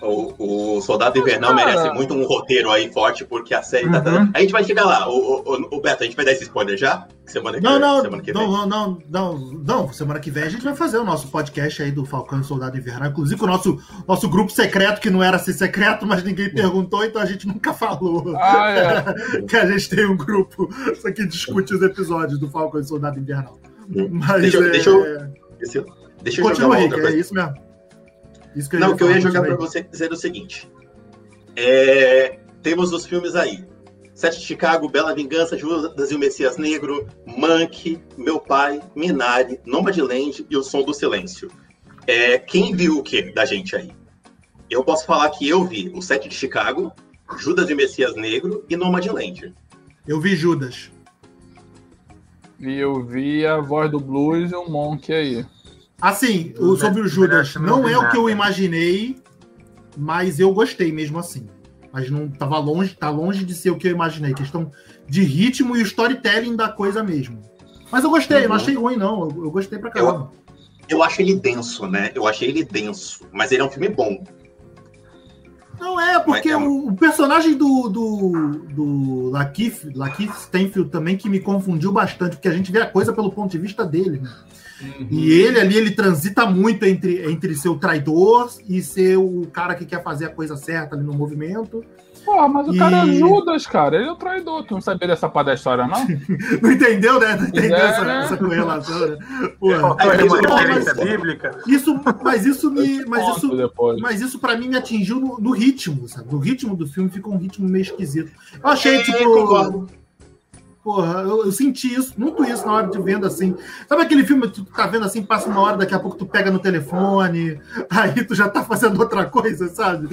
O, o Soldado Invernal merece muito um roteiro aí forte, porque a série tá. Uhum. A gente vai chegar lá. O, o, o, Beto, a gente vai dar esse spoiler já? Semana que Não, vem, não, semana que não, vem. não, não, não, não. Semana que vem a gente vai fazer o nosso podcast aí do Falcão e Soldado Invernal. Inclusive com o nosso, nosso grupo secreto, que não era ser secreto, mas ninguém perguntou, então a gente nunca falou. Ah, é. que a gente tem um grupo só que discute os episódios do Falcão e Soldado Invernal. Mas Deixa eu- é... deixa eu- Deixa eu, Continua, Rick, é isso mesmo. Isso Não, o que eu ia jogar pra continua você dizer o seguinte. É, temos os filmes aí. Sete de Chicago, Bela Vingança, Judas e o Messias Negro, Monkey, Meu Pai, Minari, Nomadland e O Som do Silêncio. É, quem viu o que da gente aí? Eu posso falar que eu vi o Sete de Chicago, Judas e o Messias Negro e Nomadland. Eu vi Judas. E eu vi a voz do blues e o Monk aí. Assim, o, sobre o Judas, não é o que eu imaginei, mas eu gostei mesmo assim. Mas não tava longe, tá longe de ser o que eu imaginei. Questão de ritmo e o storytelling da coisa mesmo. Mas eu gostei, eu não Uhum. achei ruim, não. Eu, eu gostei pra caramba. Eu acho ele denso, né? Eu achei ele denso, mas ele é um filme bom. Não é, porque é o, o personagem do, do, do Lakeith, Lakeith Stanfield também que me confundiu bastante, porque a gente vê a coisa pelo ponto de vista dele, né? E ele ali, ele transita muito entre, entre ser o traidor e ser o cara que quer fazer a coisa certa ali no movimento. Porra, mas o cara E- é Judas, cara. Ele é o traidor. Tu não sabia dessa parte da história, não? Não entendeu, né? Não entendeu É, essa, né? essa correlação, né? Porra. Aí, uma mas- referência bíblica. Isso, mas isso me. Mas isso, depois. mas isso para mim me atingiu no, no ritmo, sabe? No ritmo do filme ficou um ritmo meio esquisito. Eu achei, É, tipo. concordo. Porra, eu, eu senti isso, muito isso na hora de vendo assim. Sabe aquele filme que tu tá vendo assim, passa uma hora, daqui a pouco tu pega no telefone, aí tu já tá fazendo outra coisa, sabe?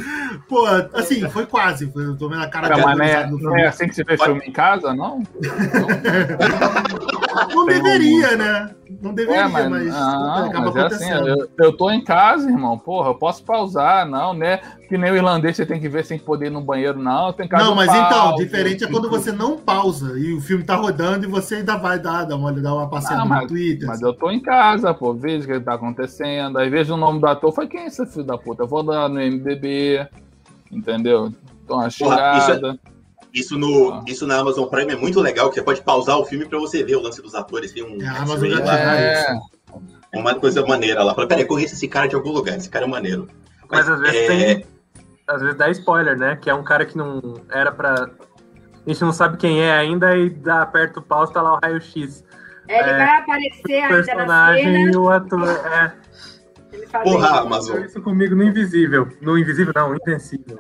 Pô, assim, foi quase. Eu tô vendo a cara Cara, dela, mas não é, não é assim que você vê filme em casa, não? Não Tem deveria, né? Não deveria, É, mas, mas não, acaba mas é assim, acontecendo. eu, eu tô em casa, irmão, porra, eu posso pausar, não, né? Que nem o irlandês você tem que ver sem poder ir no banheiro, não, tem casa Não, mas então, pauso. diferente é quando você não pausa e o filme tá rodando e você ainda vai dar, dar uma, dar uma passeada Ah, no Twitter. Mas eu tô em casa, pô, vejo o que tá acontecendo. Aí vejo o nome do ator, foi quem é esse filho da puta? Eu vou dar no MDB, entendeu? Então, uma Porra, isso é- chegada. Isso, no, Ah. isso na Amazon Prime é muito legal, que você pode pausar o filme pra você ver o lance dos atores. Tem um, É, a Amazon já tinha É, uma coisa maneira lá. Fala, peraí, conheço esse cara de algum lugar, esse cara é maneiro. Mas às vezes é, tem. Às vezes dá spoiler, né? Que é um cara que não era pra. A gente não sabe quem é ainda e dá, aperta o pause, tá lá o raio-x. Ele É, vai aparecer O ainda na personagem cena. e o ator. É, Porra, isso. Amazon. isso comigo no Invisível. No Invisível, não, Invencível.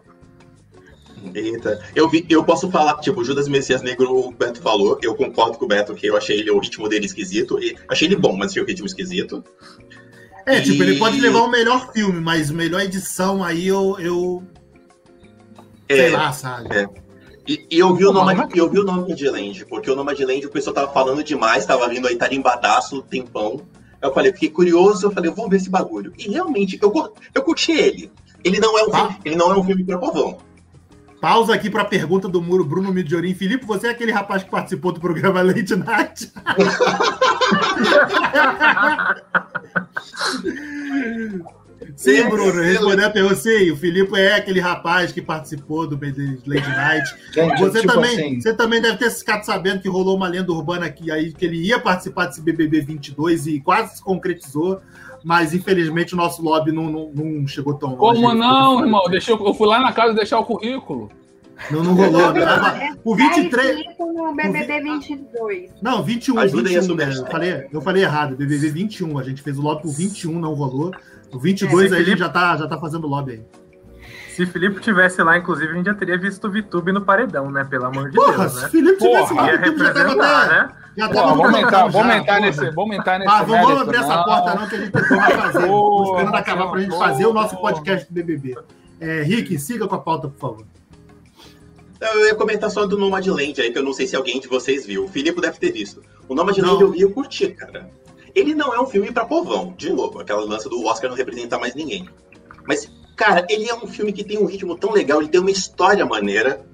Eita. Eu, vi, eu posso falar, tipo, Judas Messias Negro, o Beto falou, eu concordo com o Beto que eu achei ele, o ritmo dele esquisito. E achei ele bom, mas achei o ritmo esquisito. É, tipo, ele E- pode levar o melhor filme, mas melhor edição aí eu, eu sei É, lá, sabe? é. E, e eu vi o nome mas- eu vi o nome de Land, porque o nome de Land o pessoal tava falando demais, tava vindo aí tarimbadaço, tempão. Aí eu falei, fiquei curioso, eu falei, vou ver esse bagulho. E realmente, eu, eu curti ele. Ele não é um, Tá. filme, ele não é um filme pra povão. Pausa aqui para a pergunta do Muro Bruno Midiorim. Felipe, você é aquele rapaz que participou do programa Late Night? Sim, É, Bruno, sim. respondendo a pergunta, sim, o Filipe é aquele rapaz que participou do Late Night. Gente, Você, tipo também, assim, você também deve ter ficado sabendo que rolou uma lenda urbana aqui aí que ele ia participar desse BBB 22 e quase se concretizou, mas infelizmente o nosso lobby não, não, não chegou tão longe. Como não, irmão? Deixei, eu fui lá na casa deixar o currículo. Não, não rolou. né? É O 23. escrito no BBB 22. Não, 21, Ajuda aí a 21, né? Eu falei, eu falei errado, BBB 21. A gente fez o lobby por 21, não rolou. O 22 É, aí a gente Felipe- já tá, já tá fazendo lobby aí. Se Felipe tivesse lá, inclusive, a gente já teria visto o VTube no paredão, né? Pelo amor de Porra, Deus, se né? o Felipe tivesse Porra, lá, o YouTube já tava representar, até. né? Já Pô, vamos já, entrar porra. nesse, vamos entrar nesse Ah, vamos, mérito, abrir essa porta não, que a gente vai fazer. Esperando acabar pra gente fazer o nosso podcast do BBB. É, Rick, siga com a pauta, por favor. Eu ia comentar só do Nomadland aí, que eu não sei se alguém de vocês viu. O Filipe deve ter visto. O Nomadland eu vi e eu curti, cara. Ele não é um filme pra povão, de novo, aquela lança do Oscar não representar mais ninguém. Mas, cara, ele é um filme que tem um ritmo tão legal, ele tem uma história maneira.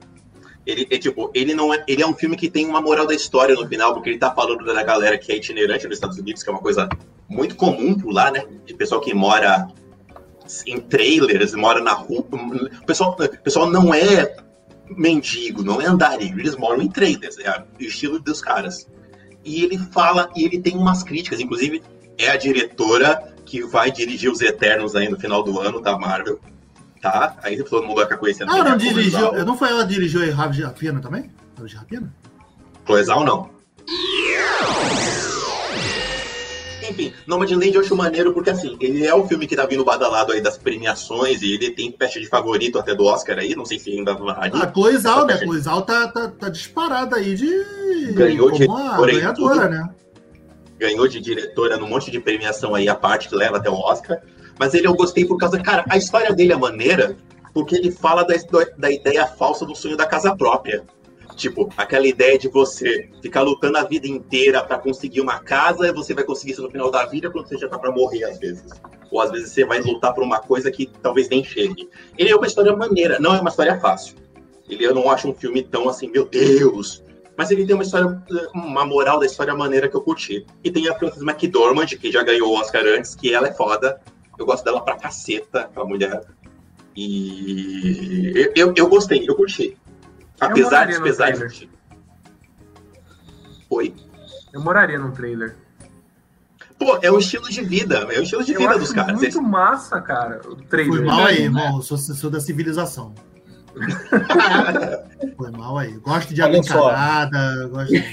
Ele é tipo, ele não é, ele é um filme que tem uma moral da história no final, porque ele tá falando da galera que é itinerante nos Estados Unidos, que é uma coisa muito comum por lá, né? De pessoal que mora em trailers, mora na rua. O pessoal, pessoal não é mendigo, não é andarilho, eles moram em trailers, é o estilo dos caras. E ele fala, e ele tem umas críticas, inclusive é a diretora que vai dirigir os Eternos aí no final do ano da Marvel. Tá? Aí todo mundo vai ficar conhecendo. Ah, não dirigiu. Não foi ela que dirigiu Rabo de Rapina também? Rabo de Rapina? Cloesal não. Enfim, Nomadland eu acho maneiro porque, assim, ele é o filme que tá vindo badalado aí das premiações e ele tem festa de favorito até do Oscar aí, não sei se ainda vai. A Cloizal, né? A Cloizal tá, tá, tá disparada aí de... Ganhou de ganhadora, né? Ganhou de diretora num monte de premiação aí, a parte que leva até o Oscar. Mas ele eu gostei por causa, cara, a história dele é maneira porque ele fala da, da ideia falsa do sonho da casa própria. Tipo, aquela ideia de você ficar lutando a vida inteira para conseguir uma casa e você vai conseguir isso no final da vida quando você já tá para morrer, às vezes. Ou às vezes você vai lutar por uma coisa que talvez nem chegue. Ele é uma história maneira, não é uma história fácil. Ele eu não acho um filme tão assim, meu Deus. Mas ele tem uma história, uma moral da história maneira que eu curti. E tem a Frances McDormand, que já ganhou o Oscar antes, que ela é foda. Eu gosto dela pra caceta, aquela mulher. E eu, eu, eu gostei, eu curti. Apesar de pesar de. Oi? Eu moraria num trailer. Pô, é o estilo de vida, é o estilo de eu vida dos caras. Muito Esse... massa, cara, o trailer. Foi mal aí, irmão. Sou, sou da civilização. Foi mal aí. Gosto de água encanada. Gosto de...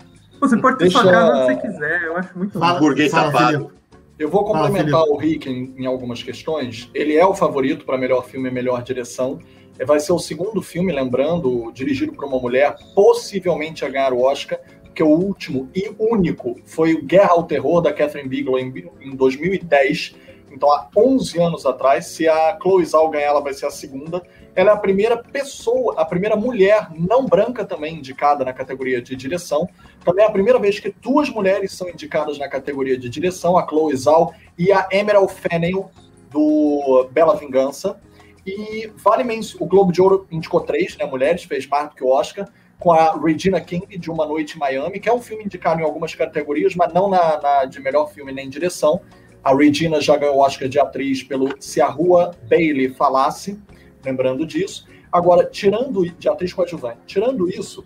Você pode ter Deixa... onde você quiser, eu acho muito fala, Burguês safado. Eu vou complementar fala, o Rick em, em, algumas questões. Ele é o favorito para melhor filme e melhor direção. É, vai ser o segundo filme, lembrando, dirigido por uma mulher, possivelmente a ganhar o Oscar, que o último e único foi o Guerra ao Terror, da Catherine Bigelow, em, em 2010. Então, há 11 anos atrás, se a Chloe Zhao ganhar, ela vai ser a segunda. Ela é a primeira pessoa, a primeira mulher não branca também indicada na categoria de direção. Também é a primeira vez que duas mulheres são indicadas na categoria de direção, a Chloe Zhao e a Emerald Fennell, do Bela Vingança. E vale mencionar, o Globo de Ouro indicou três, né, mulheres, fez mais do que o Oscar, com a Regina King, de Uma Noite em Miami, que é um filme indicado em algumas categorias, mas não na, na de melhor filme nem direção. A Regina já ganhou o Oscar de atriz pelo Se a Rua Bailey Falasse, lembrando disso. Agora, tirando de atriz coadjuvante, tirando isso,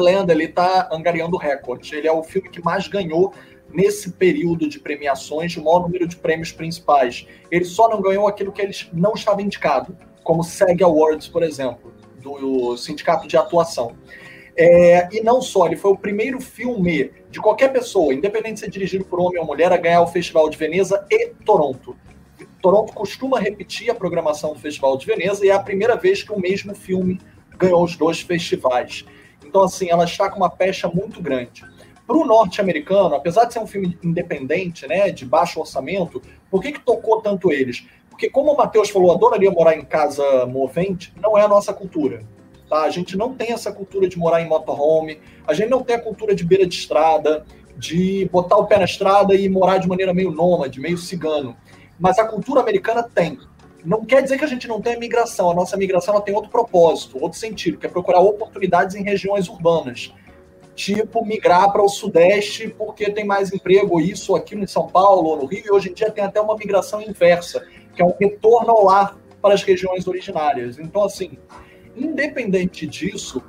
Lenda ele está angariando recorde. Ele é o filme que mais ganhou nesse período de premiações, o maior número de prêmios principais. Ele só não ganhou aquilo que ele não estava indicado, como SEG Awards, por exemplo, do Sindicato de Atuação. É, e não só, ele foi o primeiro filme de qualquer pessoa, independente de ser dirigido por homem ou mulher, a ganhar o Festival de Veneza e Toronto. Toronto costuma repetir a programação do Festival de Veneza e é a primeira vez que o mesmo filme ganhou os dois festivais. Então, assim, ela está com uma pecha muito grande. Para o norte-americano, apesar de ser um filme independente, né, de baixo orçamento, por que, que tocou tanto eles? Porque, como o Matheus falou, adoraria morar em casa movente, não é a nossa cultura. Tá? A gente não tem essa cultura de morar em motorhome, a gente não tem a cultura de beira de estrada, de botar o pé na estrada e morar de maneira meio nômade, meio cigano. Mas a cultura americana tem. Não quer dizer que a gente não tenha migração. A nossa migração ela tem outro propósito, outro sentido, que é procurar oportunidades em regiões urbanas tipo migrar para o Sudeste porque tem mais emprego, isso, aquilo em São Paulo ou no Rio, e hoje em dia tem até uma migração inversa, que é um retorno ao lar para as regiões originárias. Então, assim, independente disso,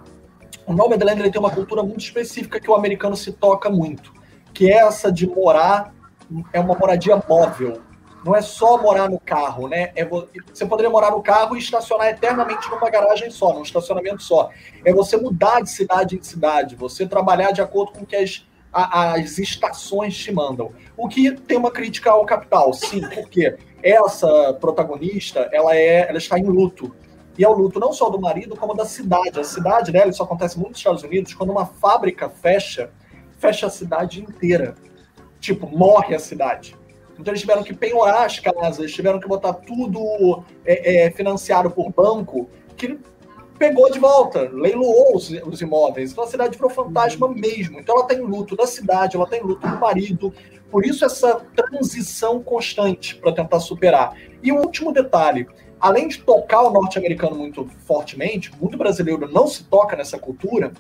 o Nova Land tem uma cultura muito específica que o americano se toca muito, que é essa de morar, é uma moradia móvel, não é só morar no carro, né? É você poderia morar no carro e estacionar eternamente numa garagem só, num estacionamento só. É você mudar de cidade em cidade, você trabalhar de acordo com o que as, as estações te mandam. O que tem uma crítica ao capital, sim, porque essa protagonista, ela, é, ela está em luto. E é o luto não só do marido, como da cidade. A cidade dela, isso acontece muito nos Estados Unidos, quando uma fábrica fecha, fecha a cidade inteira. Tipo, morre a cidade. Então eles tiveram que penhorar as casas, tiveram que botar tudo é, é, financiado por banco, que pegou de volta, leiloou os, os, imóveis. Então a cidade virou fantasma mesmo. Então ela tem luto da cidade, ela tem luto do marido. Por isso essa transição constante para tentar superar. E o um último detalhe, além de tocar o norte-americano muito fortemente, muito brasileiro não se toca nessa cultura,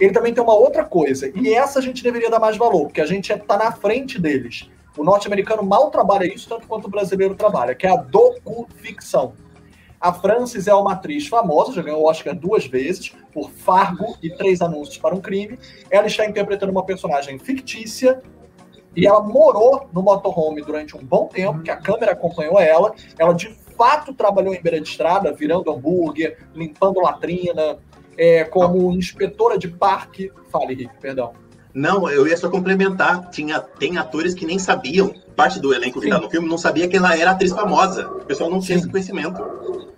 ele também tem uma outra coisa. E essa a gente deveria dar mais valor, porque a gente está na frente deles O norte-americano mal trabalha isso tanto quanto o brasileiro trabalha, que é a docu-ficção. A Frances é uma atriz famosa, já ganhou o Oscar duas vezes, por Fargo e Três Anúncios para um Crime. Ela está interpretando uma personagem fictícia e ela morou no motorhome durante um bom tempo, que a câmera acompanhou ela. Ela de fato trabalhou em beira de estrada, virando hambúrguer, limpando latrina, é, como inspetora de parque. Fale, Rick, perdão. Não, eu ia só complementar. Tinha, tem atores que nem sabiam, parte do elenco que está no filme não sabia que ela era atriz famosa. O pessoal não tinha esse conhecimento.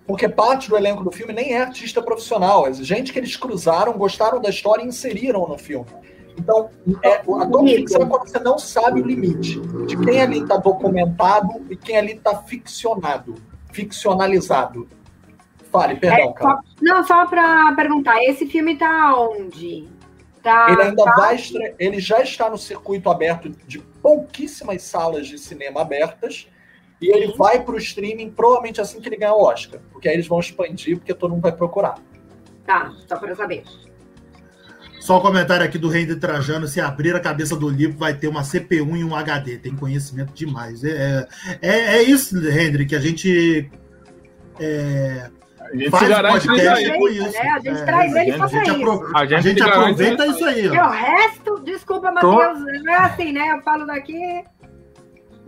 Porque parte do elenco do filme nem é artista profissional. É gente que eles cruzaram, gostaram da história e inseriram no filme. Então, é, a docuficção é quando você não sabe o limite de quem ali está documentado e quem ali está ficcionado, ficcionalizado. Fale, perdão, é, só, Não, só para perguntar, esse filme está onde? Tá, ele ainda tá... vai ele já está no circuito aberto de pouquíssimas salas de cinema abertas e ele vai para o streaming provavelmente assim que ele ganhar o Oscar, porque aí eles vão expandir porque todo mundo vai procurar. Tá, só para saber. Só um comentário aqui do Rei de Trajano: se abrir a cabeça do livro, vai ter uma CPU e um HD. Tem conhecimento demais. É, é, é isso, Hendrik, que a gente. É, a gente faz garante podcast com isso. Né? A gente é, traz ele para isso. Apro... A gente, a gente aproveita isso aí. Ó. o resto, desculpa, Matheus, não é assim, né? Eu falo daqui,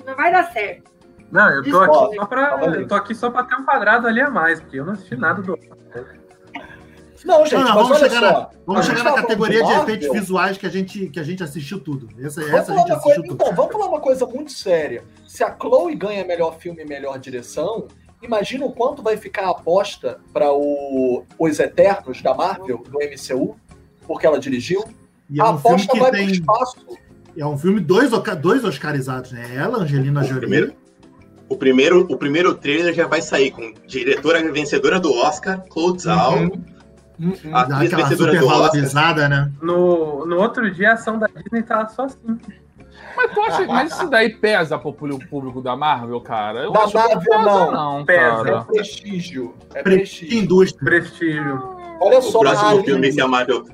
não vai dar certo. Não, eu tô aqui só pra. Eu tô aqui só pra ter um quadrado ali a mais, porque eu não assisti nada do. Não, gente, não, vamos chegar, na, vamos chegar na categoria de efeitos visuais que a gente, que a gente assistiu tudo. Essa, essa a gente assistiu coisa, tudo. Então, vamos falar uma coisa muito séria. Se a Chloe ganha melhor filme e melhor direção, imagina o quanto vai ficar a aposta para Os Eternos da Marvel, do MCU, porque ela dirigiu. E é a um aposta vai tem... pro espaço. É um filme dois, dois oscarizados, né? Ela, Angelina Jolie. Primeiro, o primeiro, o primeiro trailer já vai sair com diretora vencedora do Oscar, Claude Zhao. Uhum. Uhum. A atriz vencedora do Oscar. né? No, no outro dia, a ação da Disney tava só assim. Mas, poxa, mas isso daí pesa pro público da Marvel, cara? Eu da Marvel pesa, não. não pesa. Cara. É prestígio. É prestígio. Indústria. Prestígio. Olha só, o próximo filme que a Marvel...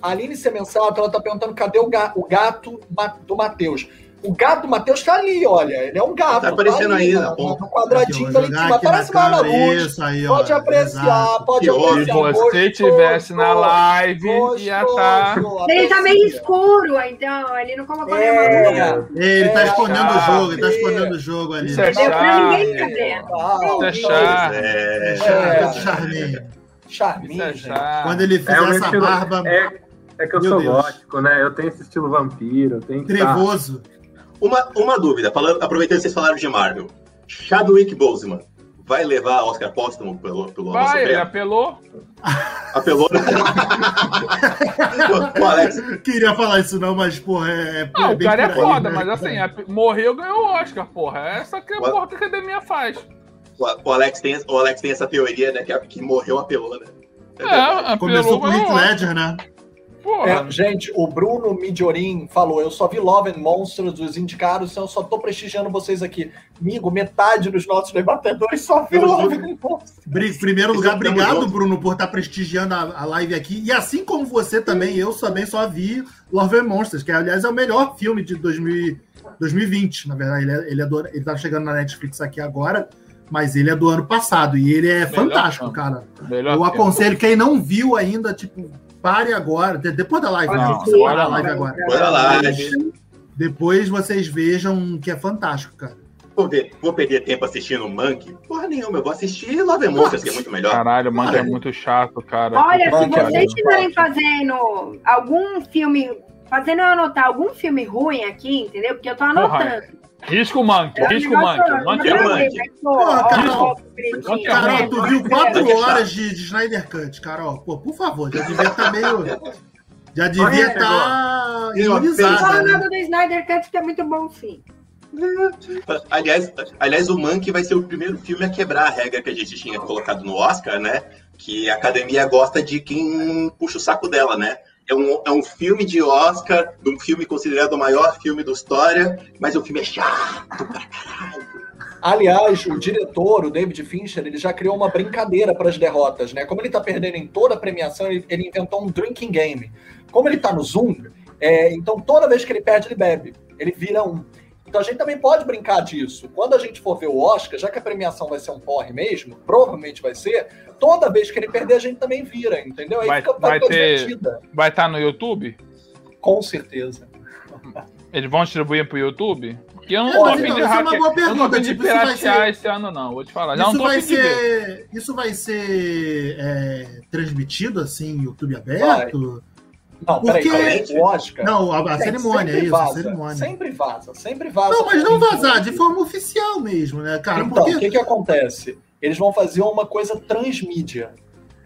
A Aline Semensato, ela tá perguntando cadê o gato, o gato do Matheus. O gato do Matheus tá ali, olha. Ele é um gato. Tá aparecendo tá aí, né? No quadradinho ali em cima. Aparece mais na luz. Aí, pode apreciar, Exato. pode apreciar. Se você estivesse na live, ia estar. Tá... Ele tá meio escuro, então. Ele não colocou é, nenhuma Ele tá é, escondendo o jogo, ele tá escondendo o jogo ali. Isso é charme. Isso é charme. É, charminho. Charminho, Quando ele fizer essa barba. É que eu sou gótico, né? Eu tenho esse estilo vampiro. Tenho Trevoso. Uma, uma dúvida, falando, aproveitando que vocês falaram de Marvel. Chadwick Boseman vai levar Oscar póstumo pelo, pelo Vai, ele apelou. Apelou? o Alex. Queria falar isso não, mas, porra, é... Não, é o cara é foda, né? mas assim, morreu, ganhou o Oscar, porra. É essa que é a porra que a academia faz. O, Alex tem, o Alex tem essa teoria, né, que, que morreu apelou, né? É, apelou, Começou com o Heath Ledger, né? É, gente, o Bruno Midiorin falou: eu só vi Love and Monsters, os indicados, então eu só tô prestigiando vocês aqui. Amigo, metade dos nossos debatedores só viu Love and Monsters. Primeiro lugar, obrigado, Bruno, por estar prestigiando a, a, live aqui. E assim como você também, eu também só vi Love and Monsters, que aliás é o melhor filme de 2000, 2020, na verdade. Ele, é, ele, é do, ele tá chegando na Netflix aqui agora mas ele é do ano passado e ele é Melhor fantástico, filme. cara. Melhor eu aconselho quem não viu ainda, tipo, pare agora, depois da live. Não, depois da live agora. Depois da live. Depois vocês vejam que é fantástico, cara. Vou, ver, vou perder tempo assistindo Monkey? Porra nenhuma, eu vou assistir Love Monsters, que é muito melhor. Caralho, Monkey é muito chato, cara. Olha, se vocês estiverem fazendo algum filme, fazendo eu anotar algum filme ruim aqui, entendeu? Porque eu tô anotando. Porra. Risco o Monkey, risco o Monkey. Monkey é Monkey. Porra, Carol, Carol, tu viu quatro horas de, de Snyder Cut, Carol. Pô, por favor, já devia estar tá meio... Já devia estar tá. Não fala nada do Snyder Cut, que é muito bom, sim. Aliás, aliás, o Monkey vai ser o primeiro filme a quebrar a regra que a gente tinha colocado no Oscar, né? Que a academia gosta de quem puxa o saco dela, né? É um, é um filme de Oscar, um filme considerado o maior filme da história, mas o filme é chato pra caralho. Aliás, o diretor, o David Fincher, ele já criou uma brincadeira para as derrotas, né? Como ele está perdendo em toda a premiação, ele, ele, inventou um drinking game. Como ele está no Zoom, é, então toda vez que ele perde, ele bebe. Ele vira um. Então a gente também pode brincar disso. Quando a gente for ver o Oscar, já que a premiação vai ser um porre mesmo, provavelmente vai ser, toda vez que ele perder, a gente também vira, entendeu? Aí vai, fica, vai, vai ter, Vai estar no YouTube? Com certeza. Eles vão distribuir pro YouTube? Porque eu não tô afim de é. Eu não tô de tipo, piratear ser... esse ano, não. Vou te falar. Isso, não vai ser... isso vai ser é, transmitido assim, YouTube aberto? Vai. Não, Porque... peraí, Oscar. Não, a, a cerimônia, é isso, vaza, a cerimônia. Sempre vaza, sempre vaza. Não, mas não vazar, de forma oficial mesmo, né, cara? Então, Porque... o que que acontece? Eles vão fazer uma coisa transmídia.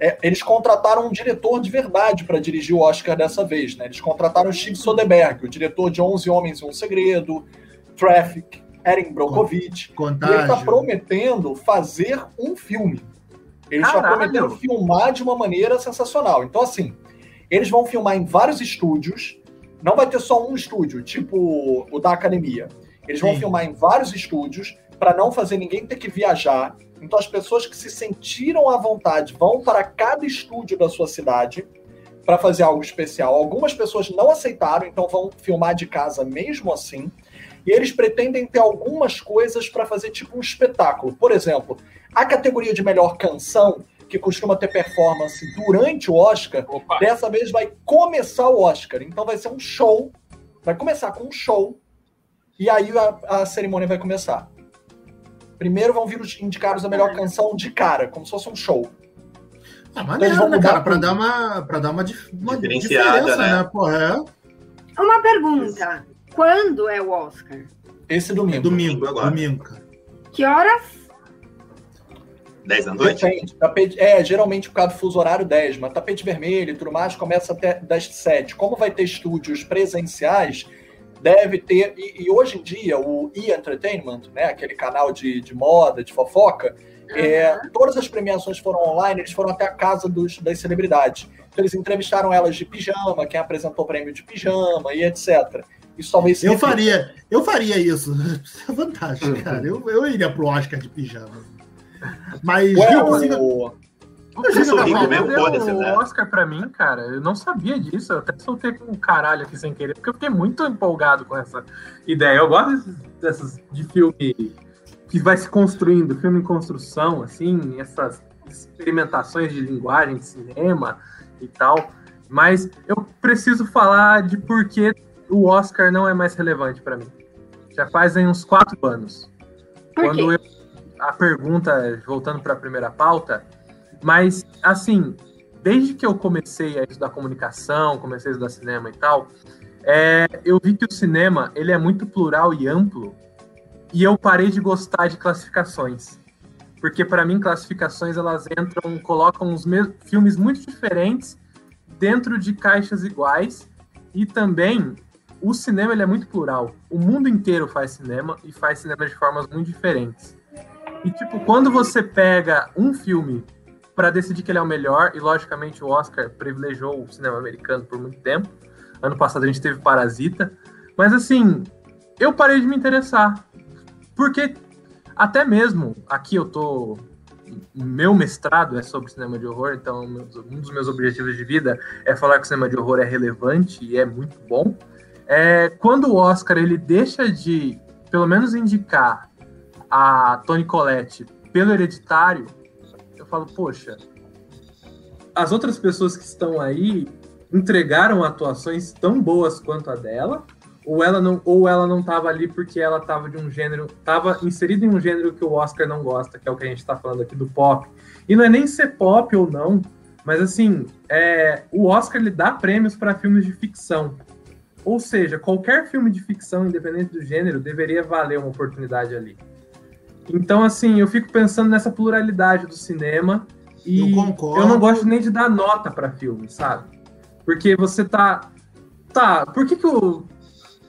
É, eles contrataram um diretor de verdade para dirigir o Oscar dessa vez, né? Eles contrataram o Steve Soderbergh, o diretor de 11 Homens e um Segredo, Traffic, Erin Brockovich. Contágio. E ele está prometendo fazer um filme. Ele está prometendo filmar de uma maneira sensacional. Então, assim, eles vão filmar em vários estúdios. Não vai ter só um estúdio, tipo o da academia. Eles vão Sim. filmar em vários estúdios para não fazer ninguém ter que viajar. Então as pessoas que se sentiram à vontade vão para cada estúdio da sua cidade para fazer algo especial. Algumas pessoas não aceitaram, então vão filmar de casa mesmo assim. E eles pretendem ter algumas coisas para fazer tipo um espetáculo. Por exemplo, a categoria de melhor canção que costuma ter performance durante o Oscar, Opa. dessa vez vai começar o Oscar. Então vai ser um show. Vai começar com um show. E aí a, a cerimônia vai começar. Primeiro vão vir os indicados a melhor canção de cara, como se fosse um show. Ah, maneiro, então, né, cara? Pra dar uma, pra dar uma, uma diferença, né? né? Porra, é. Uma pergunta. Quando é o Oscar? Esse domingo. É domingo, agora. Domingo, cara. Que horas? 10 da noite? Depende, tapete, é, geralmente por causa do fuso horário 10, mas tapete vermelho e tudo mais começa até das 7. Como vai ter estúdios presenciais, deve ter. E, e hoje em dia, o E-Entertainment, né, aquele canal de, de moda, de fofoca, uhum. é, todas as premiações foram online, eles foram até a casa dos, das celebridades. Então, eles entrevistaram elas de pijama, quem apresentou o prêmio de pijama e etc. Isso talvez Eu faria, eu faria isso. É vantagem, cara. Eu, eu iria pro Oscar de pijama. Mas, Ué, viu, consiga... o... o Oscar pra mim, cara, eu não sabia disso. Eu até soltei com um caralho aqui sem querer, porque eu fiquei muito empolgado com essa ideia. Eu gosto desses, dessas de filme que vai se construindo, filme em construção, assim, essas experimentações de linguagem, de cinema e tal. Mas eu preciso falar de por que o Oscar não é mais relevante para mim. Já fazem uns quatro anos. Por quando eu a pergunta, voltando para a primeira pauta, mas, assim, desde que eu comecei a estudar comunicação, comecei a estudar cinema e tal, é, eu vi que o cinema ele é muito plural e amplo, e eu parei de gostar de classificações. Porque, para mim, classificações elas entram, colocam os filmes muito diferentes dentro de caixas iguais, e também o cinema ele é muito plural. O mundo inteiro faz cinema e faz cinema de formas muito diferentes. E, tipo, quando você pega um filme para decidir que ele é o melhor, e logicamente o Oscar privilegiou o cinema americano por muito tempo. Ano passado a gente teve Parasita. Mas assim, eu parei de me interessar. Porque até mesmo aqui eu tô. Meu mestrado é sobre cinema de horror, então um dos meus objetivos de vida é falar que o cinema de horror é relevante e é muito bom. É, quando o Oscar ele deixa de, pelo menos, indicar a Toni Collette pelo hereditário, eu falo, poxa, as outras pessoas que estão aí entregaram atuações tão boas quanto a dela, ou ela não ou ela não estava ali porque ela estava de um gênero, estava inserida em um gênero que o Oscar não gosta, que é o que a gente está falando aqui do pop. E não é nem ser pop ou não, mas assim, é, o Oscar ele dá prêmios para filmes de ficção. Ou seja, qualquer filme de ficção, independente do gênero, deveria valer uma oportunidade ali. Então, assim, eu fico pensando nessa pluralidade do cinema e eu, concordo. eu não gosto nem de dar nota para filme, sabe? Porque você tá. Tá, por que, que o.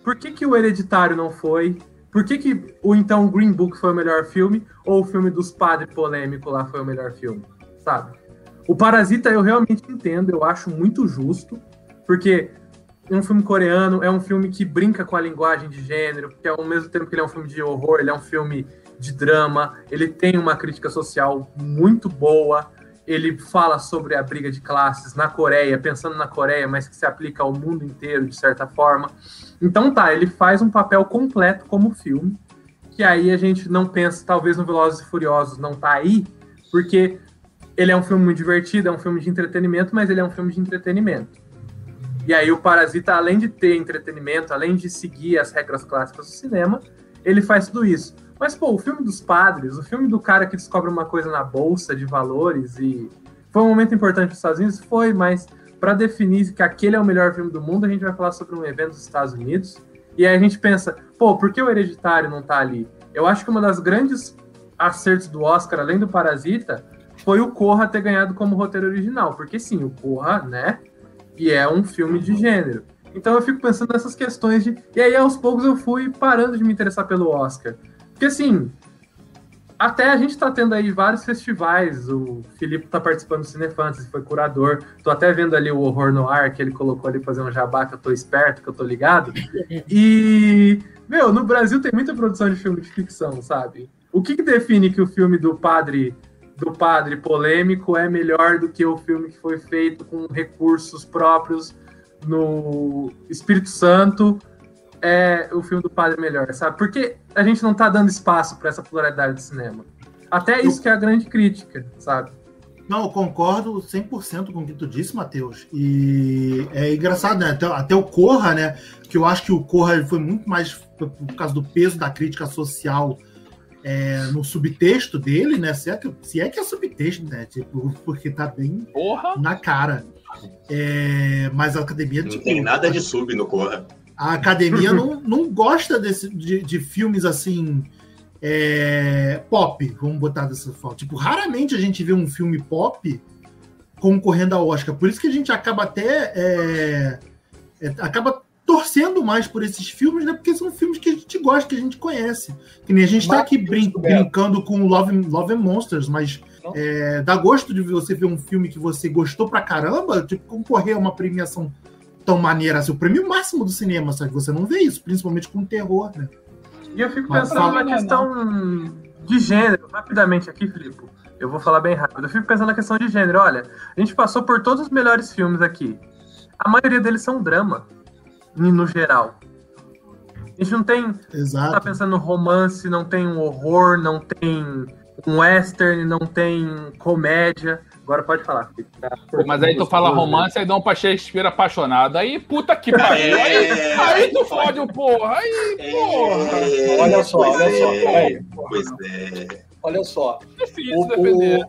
Por que, que o Hereditário não foi? Por que, que o então Green Book foi o melhor filme? Ou o filme dos padres polêmico lá foi o melhor filme? Sabe? O Parasita eu realmente entendo, eu acho muito justo, porque é um filme coreano, é um filme que brinca com a linguagem de gênero, porque ao mesmo tempo que ele é um filme de horror, ele é um filme de drama, ele tem uma crítica social muito boa, ele fala sobre a briga de classes na Coreia, pensando na Coreia, mas que se aplica ao mundo inteiro de certa forma. Então tá, ele faz um papel completo como filme, que aí a gente não pensa, talvez no Velozes e Furiosos não tá aí, porque ele é um filme muito divertido, é um filme de entretenimento, mas ele é um filme de entretenimento. E aí o Parasita, além de ter entretenimento, além de seguir as regras clássicas do cinema, ele faz tudo isso. Mas, pô, o filme dos padres, o filme do cara que descobre uma coisa na bolsa de valores e foi um momento importante nos Estados Unidos? Foi, mas para definir que aquele é o melhor filme do mundo, a gente vai falar sobre um evento dos Estados Unidos. E aí a gente pensa, pô, por que o Hereditário não tá ali? Eu acho que uma das grandes acertos do Oscar, além do Parasita, foi o Corra ter ganhado como roteiro original. Porque sim, o Corra, né? E é um filme de gênero. Então eu fico pensando nessas questões de. E aí, aos poucos, eu fui parando de me interessar pelo Oscar. Porque assim, até a gente está tendo aí vários festivais. O Felipe está participando do Cinefantasy, foi curador. Tô até vendo ali o Horror no Ar, que ele colocou ali fazer um jabá, que eu tô esperto, que eu tô ligado. E, meu, no Brasil tem muita produção de filme de ficção, sabe? O que, que define que o filme do padre do padre polêmico é melhor do que o filme que foi feito com recursos próprios no Espírito Santo é o filme do padre melhor, sabe? Porque a gente não tá dando espaço para essa pluralidade de cinema. Até isso que é a grande crítica, sabe? Não, eu concordo 100% com o que tu disse, Matheus. E é engraçado, né? Até, até, o Corra, né? Que eu acho que o Corra foi muito mais por causa do peso da crítica social é, no subtexto dele, né? Se é, que, se é que é subtexto, né? Tipo, porque tá bem Porra. na cara. É, mas a academia. Não tipo, tem nada de sub no Corra. A academia não, não gosta desse, de, de filmes assim. É, pop, vamos botar dessa forma. Tipo, raramente a gente vê um filme pop concorrendo ao Oscar. Por isso que a gente acaba até. É, é, acaba torcendo mais por esses filmes, né? Porque são filmes que a gente gosta, que a gente conhece. Que nem a gente está aqui brin brincando com Love, Love and Monsters, mas é, dá gosto de você ver um filme que você gostou pra caramba, tipo, concorrer a uma premiação tão maneira assim, o prêmio máximo do cinema, sabe? Você não vê isso, principalmente com terror, né? E eu fico pensando na questão de gênero, rapidamente aqui, Filipe. Eu vou falar bem rápido. Eu fico pensando na questão de gênero. Olha, a gente passou por todos os melhores filmes aqui. A maioria deles são drama, no geral. A gente não tem. Exato. Tá pensando no romance, não tem um horror, não tem um western, não tem comédia. Agora pode falar. Tá mas aí tu fala romance, aí dá um pra Shakespeare apaixonado. Aí, puta que pariu. Aí, é, aí tu fode o porra. Aí, é, porra. olha só, olha só. Aí, pois é. Olha só. Difícil o, defender.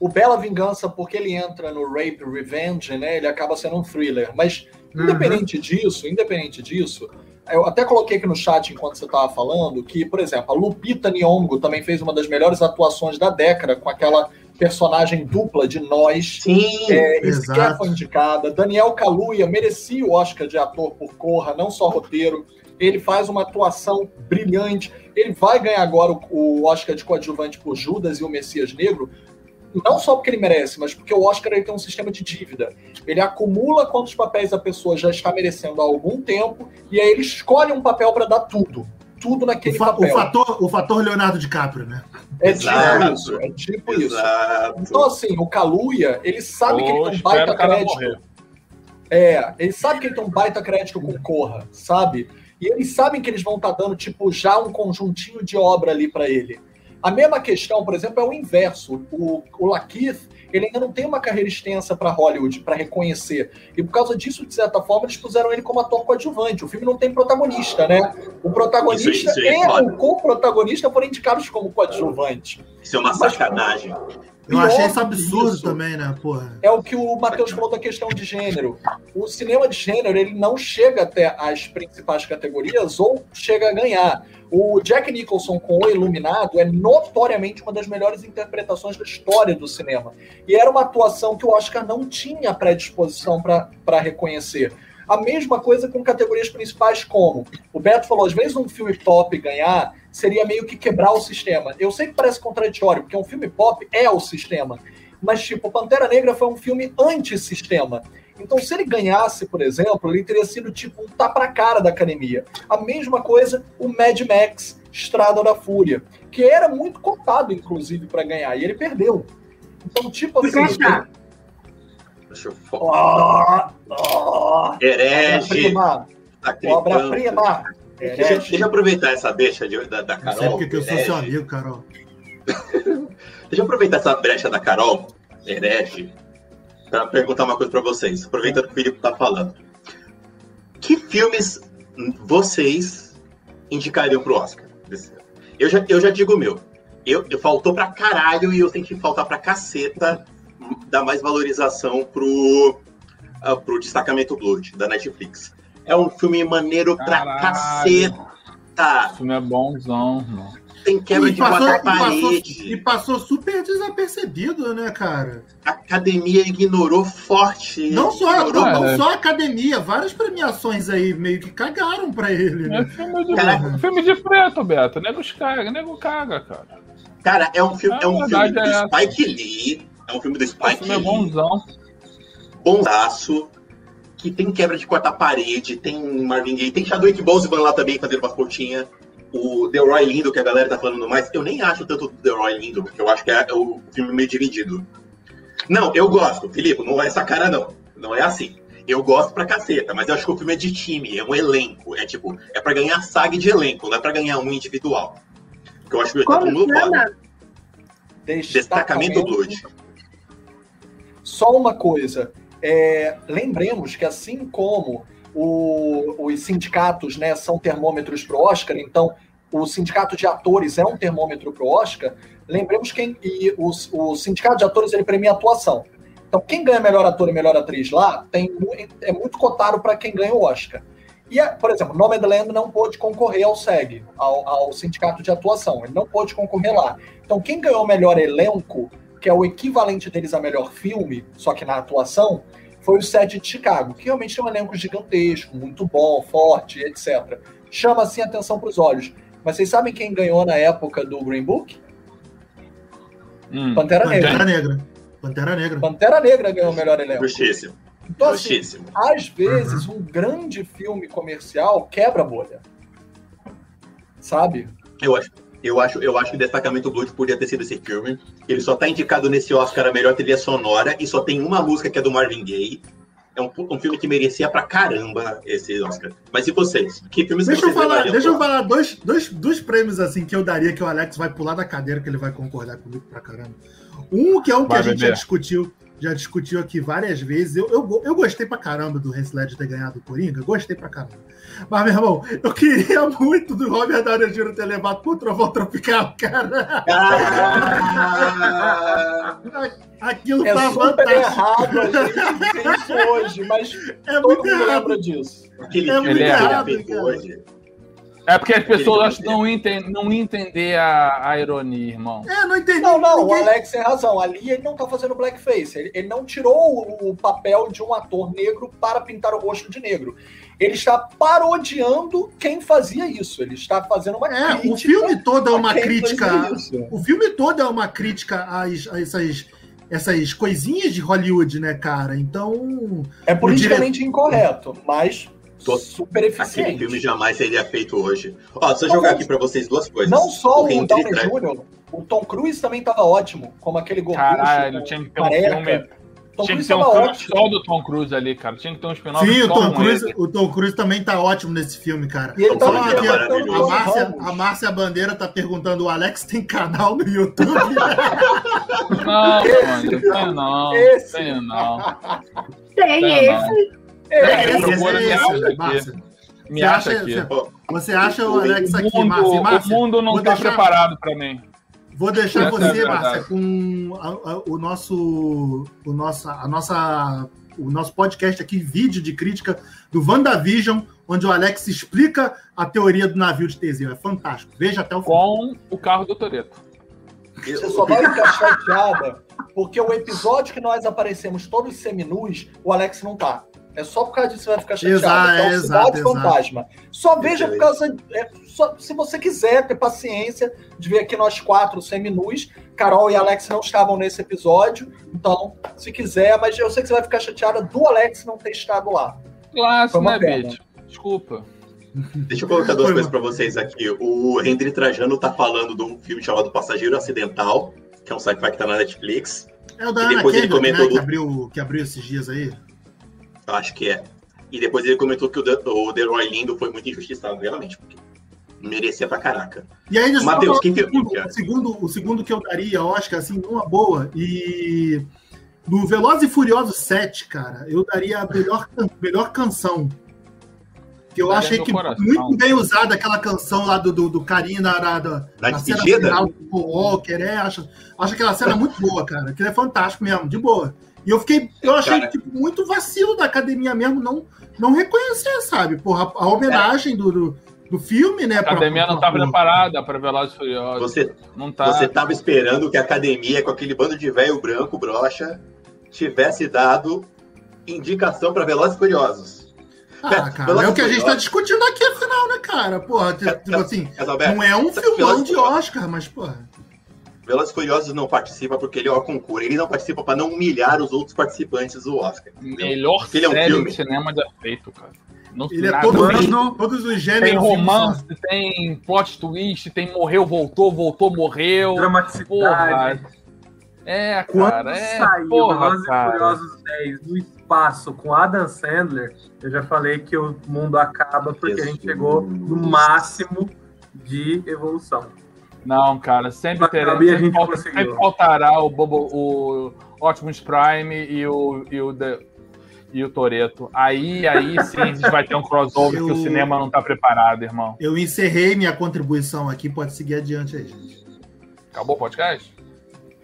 O, o Bela Vingança, porque ele entra no Rape Revenge, né? Ele acaba sendo um thriller. Mas, uhum. independente uhum. disso, independente disso, eu até coloquei aqui no chat enquanto você estava falando que, por exemplo, a Lupita Nyong'o também fez uma das melhores atuações da década com aquela personagem dupla de Nós. Sim, é, exato. foi indicada. Daniel Kaluuya merecia o Oscar de ator por Corra, não só roteiro. Ele faz uma atuação brilhante. Ele vai ganhar agora o, o Oscar de coadjuvante por Judas e o Messias Negro, não só porque ele merece, mas porque o Oscar ele tem um sistema de dívida. Ele acumula quantos papéis a pessoa já está merecendo há algum tempo e aí ele escolhe um papel para dar tudo. Tudo naquele o fa papel. O fator, o fator Leonardo DiCaprio, né? É tipo Exato. isso. É tipo Exato. isso. Então, assim, o Kaluuya, ele sabe oh, que ele tem um baita crédito. É, ele sabe que ele tem um baita crédito com Corra, sabe? E eles sabem que eles vão estar tá dando, tipo, já um conjuntinho de obra ali para ele. A mesma questão, por exemplo, é o inverso. O, o Lakeith, ele ainda não tem uma carreira extensa para Hollywood, para reconhecer. E por causa disso, de certa forma, eles puseram ele como ator coadjuvante. O filme não tem protagonista, né? O protagonista isso, isso é e o co-protagonista foram indicados como coadjuvante. Isso é uma sacanagem. Eu achei isso absurdo isso, também, né, porra? É o que o Matheus falou da questão de gênero. O cinema de gênero, ele não chega até as principais categorias ou chega a ganhar. O Jack Nicholson com O Iluminado é notoriamente uma das melhores interpretações da história do cinema. E era uma atuação que o Oscar não tinha predisposição para reconhecer. A mesma coisa com categorias principais como o Beto falou, às vezes um filme pop ganhar seria meio que quebrar o sistema. Eu sei que parece contraditório, porque um filme pop é o sistema. Mas, tipo, Pantera Negra foi um filme anti-sistema. Então, se ele ganhasse, por exemplo, ele teria sido tipo um tapa na cara da academia. A mesma coisa o Mad Max Estrada da Fúria, que era muito cotado, inclusive, para ganhar, e ele perdeu. Então, tipo assim. Deixa eu oh, oh, Herege. Tá Obra-prima. Deixa, deixa, eu aproveitar essa deixa de, da, da Carol. Sabe que eu sou seu amigo, Carol. deixa eu aproveitar essa brecha da Carol, herege, para perguntar uma coisa para vocês. Aproveitando que o Felipe tá falando. Que filmes vocês indicariam pro Oscar? Eu já, eu já digo o meu. Eu, eu faltou pra caralho e eu tenho que faltar pra caceta dar mais valorização pro, uh, pro Destacamento Blood, da Netflix. É um filme maneiro Caralho. pra caceta. O filme é bonzão, mano. Tem quebra e de passou, quatro paredes. E passou super desapercebido, né, cara? A academia ignorou forte. Não só, não, não, só a academia, várias premiações aí meio que cagaram pra ele, né? É filme de, Caraca. filme de preto, Beto. Nego caga, nego caga, cara. Cara, é um filme, é, é um filme do é Spike Lee. É um filme do Spike Lee. É bonzão. Bonzaço que tem quebra de quarta parede, tem Marvin Gaye, tem Chadwick Boseman lá também fazendo umas pontinhas. O The Roy Lindo, que a galera tá falando mais, eu nem acho tanto do The Roy Lindo, porque eu acho que é o filme meio dividido. Não, eu gosto, Filipe, não é essa cara não. Não é assim. Eu gosto pra caceta, mas eu acho que o filme é de time, é um elenco. É tipo, é pra ganhar saga de elenco, não é pra ganhar um individual. Porque eu acho que tá todo mundo pode. Destacamento Blood. Só uma coisa. É, lembremos que assim como o, os sindicatos né, são termômetros para o Oscar, então o sindicato de atores é um termômetro para o Oscar, lembremos que e o, o sindicato de atores ele premia atuação. Então, quem ganha melhor ator e melhor atriz lá tem, é muito cotado para quem ganha o Oscar. E, por exemplo, Nomadland não pôde concorrer ao SEG, ao, ao sindicato de atuação. Ele não pôde concorrer lá. Então, quem ganhou o melhor elenco que é o equivalente deles a melhor filme, só que na atuação, foi o Sete de Chicago, que realmente é um elenco gigantesco, muito bom, forte, etc. Chama assim a atenção para os olhos. Mas vocês sabem quem ganhou na época do Green Book? Hum, Pantera, Negra. Negra. Pantera Negra. Pantera Negra ganhou o melhor elenco. Justíssimo. Então, assim, às vezes, uhum. um grande filme comercial quebra a bolha. Sabe? Eu acho. Eu acho, eu acho que Destacamento Blood podia ter sido esse filme. Ele só tá indicado nesse Oscar a melhor trilha sonora e só tem uma música que é do Marvin Gaye. É um, um filme que merecia pra caramba esse Oscar. Mas e vocês? Que filmes deixa vocês eu falar, Deixa eu falar dois, dois, dois prêmios assim que eu daria que o Alex vai pular da cadeira, que ele vai concordar comigo pra caramba. Um que é um que a gente já discutiu, já discutiu aqui várias vezes. Eu, eu, eu gostei pra caramba do Heath Ledger ter ganhado o Coringa, gostei pra caramba. Mas, meu irmão, eu queria muito do Robert Downey Jr. ter levado pro Trovão Tropical, cara. Ah, Aquilo é tá super errado a gente isso hoje, mas é todo mundo errado. lembra disso. Aquele é muito errado, hoje. É porque as pessoas não, entendem, não entender a, a, ironia, irmão. É, não entendi. Não, não, ninguém... o Alex tem razão. Ali ele não tá fazendo blackface. Ele, ele não tirou o, o, papel de um ator negro para pintar o rosto de negro. Ele está parodiando quem fazia isso. Ele está fazendo uma é, crítica. O filme todo é uma crítica. O filme todo é uma crítica às, a essas essas coisinhas de Hollywood, né, cara? Então. É politicamente dire... incorreto, mas Tô... super eficiente. Aquele filme jamais seria feito hoje. Ó, deixa eu jogar aqui pra vocês duas coisas. Não só o, o Downey Jr., o Tom Cruise também tava ótimo, como aquele gorducho. Caralho, tinha que ter um filme... Tom tinha que ter um filme ótimo. só do Tom Cruise ali, cara. Tinha que ter um spin-off Sim, o Tom, Cruise, o Tom Cruise também tá ótimo nesse filme, cara. E ele tá aqui, a, Márcia, a Márcia Bandeira tá perguntando: o Alex tem canal no YouTube? não, mano, tem não. Esse. Tem não. Tem, tem esse. Não. É, procura me acha aqui. Me acha aqui. Você acha o Alex aqui, Márcia? O mundo não está deixar... preparado para mim. Vou deixar Essa você, é Márcia, com a, a, o nosso, o nossa, a nossa, o nosso podcast aqui, vídeo de crítica do WandaVision, onde o Alex explica a teoria do navio de Teseu. É fantástico. Veja até o final. Com o carro do Toreto. Você só vai ficar chateada porque o episódio que nós aparecemos todos seminus, o Alex não tá. É só por causa disso que você vai ficar chateado. Exato, então, é, Cidade exato, Fantasma. Exato. Só veja por causa. É, só, se você quiser ter paciência de ver aqui nós quatro seminus. Carol e Alex não estavam nesse episódio. Então, se quiser, mas eu sei que você vai ficar chateada do Alex não ter estado lá. Clássico, né, Beth? Desculpa. Deixa eu colocar duas coisas para vocês aqui. O Henry Trajano tá falando de um filme chamado Passageiro Acidental, que é um sci-fi que tá na Netflix. É o da depois Ana ele comentou né, do... que, abriu, que abriu esses dias aí acho que é. E depois ele comentou que o, De- o Delroy Lindo foi muito injustiçado, realmente, porque merecia pra caraca. E aí, Matheus, quem que- o, segundo, o segundo que eu daria, Oscar, assim, numa boa, e no Veloz e Furioso 7, cara, eu daria a melhor, can- melhor canção. Que eu achei que coração. muito bem usada aquela canção lá do, do, do carinha na, na, na, Na na cena despedida? final do Paul Walker, é, acho, acho aquela cena muito boa, cara. Aquilo é fantástico mesmo, de boa. E eu fiquei, eu achei Cara. tipo, muito vacilo da academia mesmo não, não reconhecer, sabe? Porra, a, homenagem do, do, do filme, né? A academia não tá pra- preparada pra Velozes e Furiosos. Você, Não tá. você tava esperando que a academia, com aquele bando de velho branco, brocha, tivesse dado indicação pra Velozes e Furiosos. Ah, cara, Velozes é o que a gente tá discutindo aqui, afinal, né, cara? Porra, tipo assim, Mas, Alberto, não é um filmão de Oscar, mas, porra. Velozes Furiosos não participa porque ele é o concurso. Ele não participa pra não humilhar os outros participantes do Oscar. entendeu? Melhor Ele é um série filme. de cinema já feito, cara. No Ele é todo, tem, todos os gêneros. tem em um romance, tem plot twist, tem morreu, voltou, voltou, morreu. Dramaticidade. Porra. É, Quando cara. É, saiu porra, Velozes e cara. Furiosos 10 no espaço com Adam Sandler, eu já falei que o mundo acaba porque a gente Jesus. chegou no máximo de evolução. Não, cara, sempre terá. Sempre, falta- sempre faltará o, Bobo, o Optimus Prime e o, e o, The- e o Toreto. Aí, aí sim a gente vai ter um crossover que Eu- o cinema não tá preparado, irmão. Eu encerrei minha contribuição aqui, pode seguir adiante aí, gente. Acabou o podcast?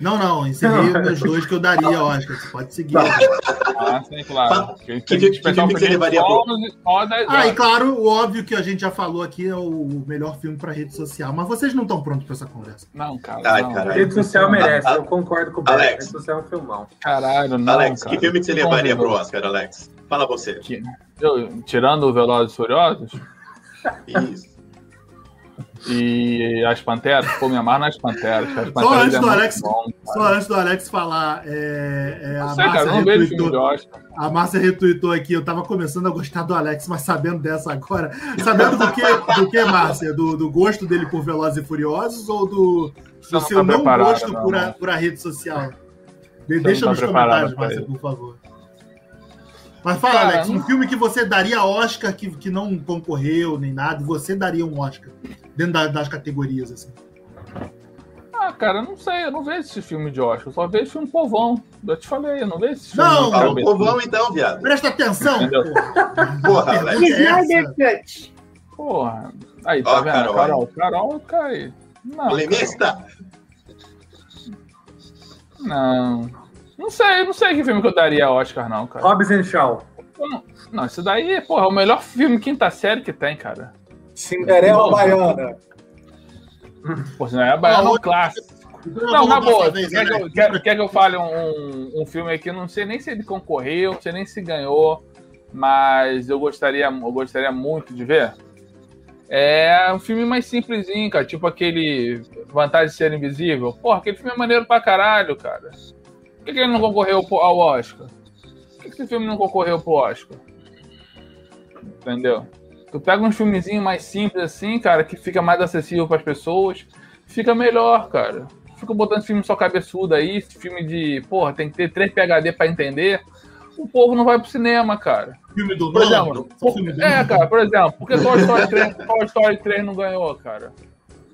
Não, não, encerrei os meus dois que eu daria, Oscar. Você pode seguir. Ah, sim, claro. Porque que que filme que você levaria só, pro- só 10 Ah, e claro, o óbvio que a gente já falou aqui é o melhor filme para rede social, mas vocês não estão prontos para essa conversa. Não, cara. Ai, não. caralho. Rede social merece, eu concordo com o. Alex. Rede social é um filmão. Caralho, não. Alex, cara. que filme que você levaria pro Oscar, Alex? Fala você. Eu, tirando o Velozes e Furiosos Isso. E as Panteras, pô, me amarro nas Panteras. As Só Panteras antes é do Alex, bom, cara. só antes do Alex falar, é, é, a sei, cara, Márcia de retweetou, a Márcia retweetou aqui, eu tava começando a gostar do Alex, mas sabendo dessa agora, sabendo do que, do que Márcia? Do, do gosto dele por Velozes e Furiosos ou do, do seu tá não gosto não, por, a, não. por a rede social? Deixa tá nos comentários, Márcia, por favor. Mas fala, Cara, Alex, um não- filme que você daria Oscar que, que não concorreu nem nada, você daria um Oscar dentro da- das categorias, assim. Ah, cara, eu não sei, eu não vejo esse filme de Oscar, eu só vejo filme povão. Eu te falei, eu não vejo esse filme. Não, de Fala o cabeça. povão então, viado. Presta atenção, porra. Alex. é essa. Snyder Cut. Porra. Aí, tá Ó, vendo? Carol. Carol, Carol, cai. Não, Polemista? não. Não sei, não sei que filme que eu daria Oscar, não, cara. Hobbs and Shaw. Não, isso daí, porra, é o melhor filme quinta série que tem, cara. Cinderela Baiana. Pô, não é Baiano, é um clássico. Não, na boa, vez, quer que, Alex. eu, quer, quer que eu fale um, um filme aqui? Eu não sei nem se ele concorreu, não sei nem se ganhou, mas eu gostaria, eu gostaria muito de ver. É um filme mais simplesinho, cara, tipo aquele Vantagem de Ser Invisível. Porra, aquele filme é maneiro pra caralho, cara. Por que, que ele não concorreu ao Oscar? Por que, que esse filme não concorreu pro Oscar? Entendeu? Tu pega um filmezinho mais simples assim, cara, que fica mais acessível pras pessoas, fica melhor, cara. Fica botando filme só cabeçudo aí, esse filme de, porra, tem que ter 3 PHD pra entender. O povo não vai pro cinema, cara. Filme do Por exemplo, do É, cara, por exemplo, por que Toy Story 3, Toy Story 3 não ganhou, cara?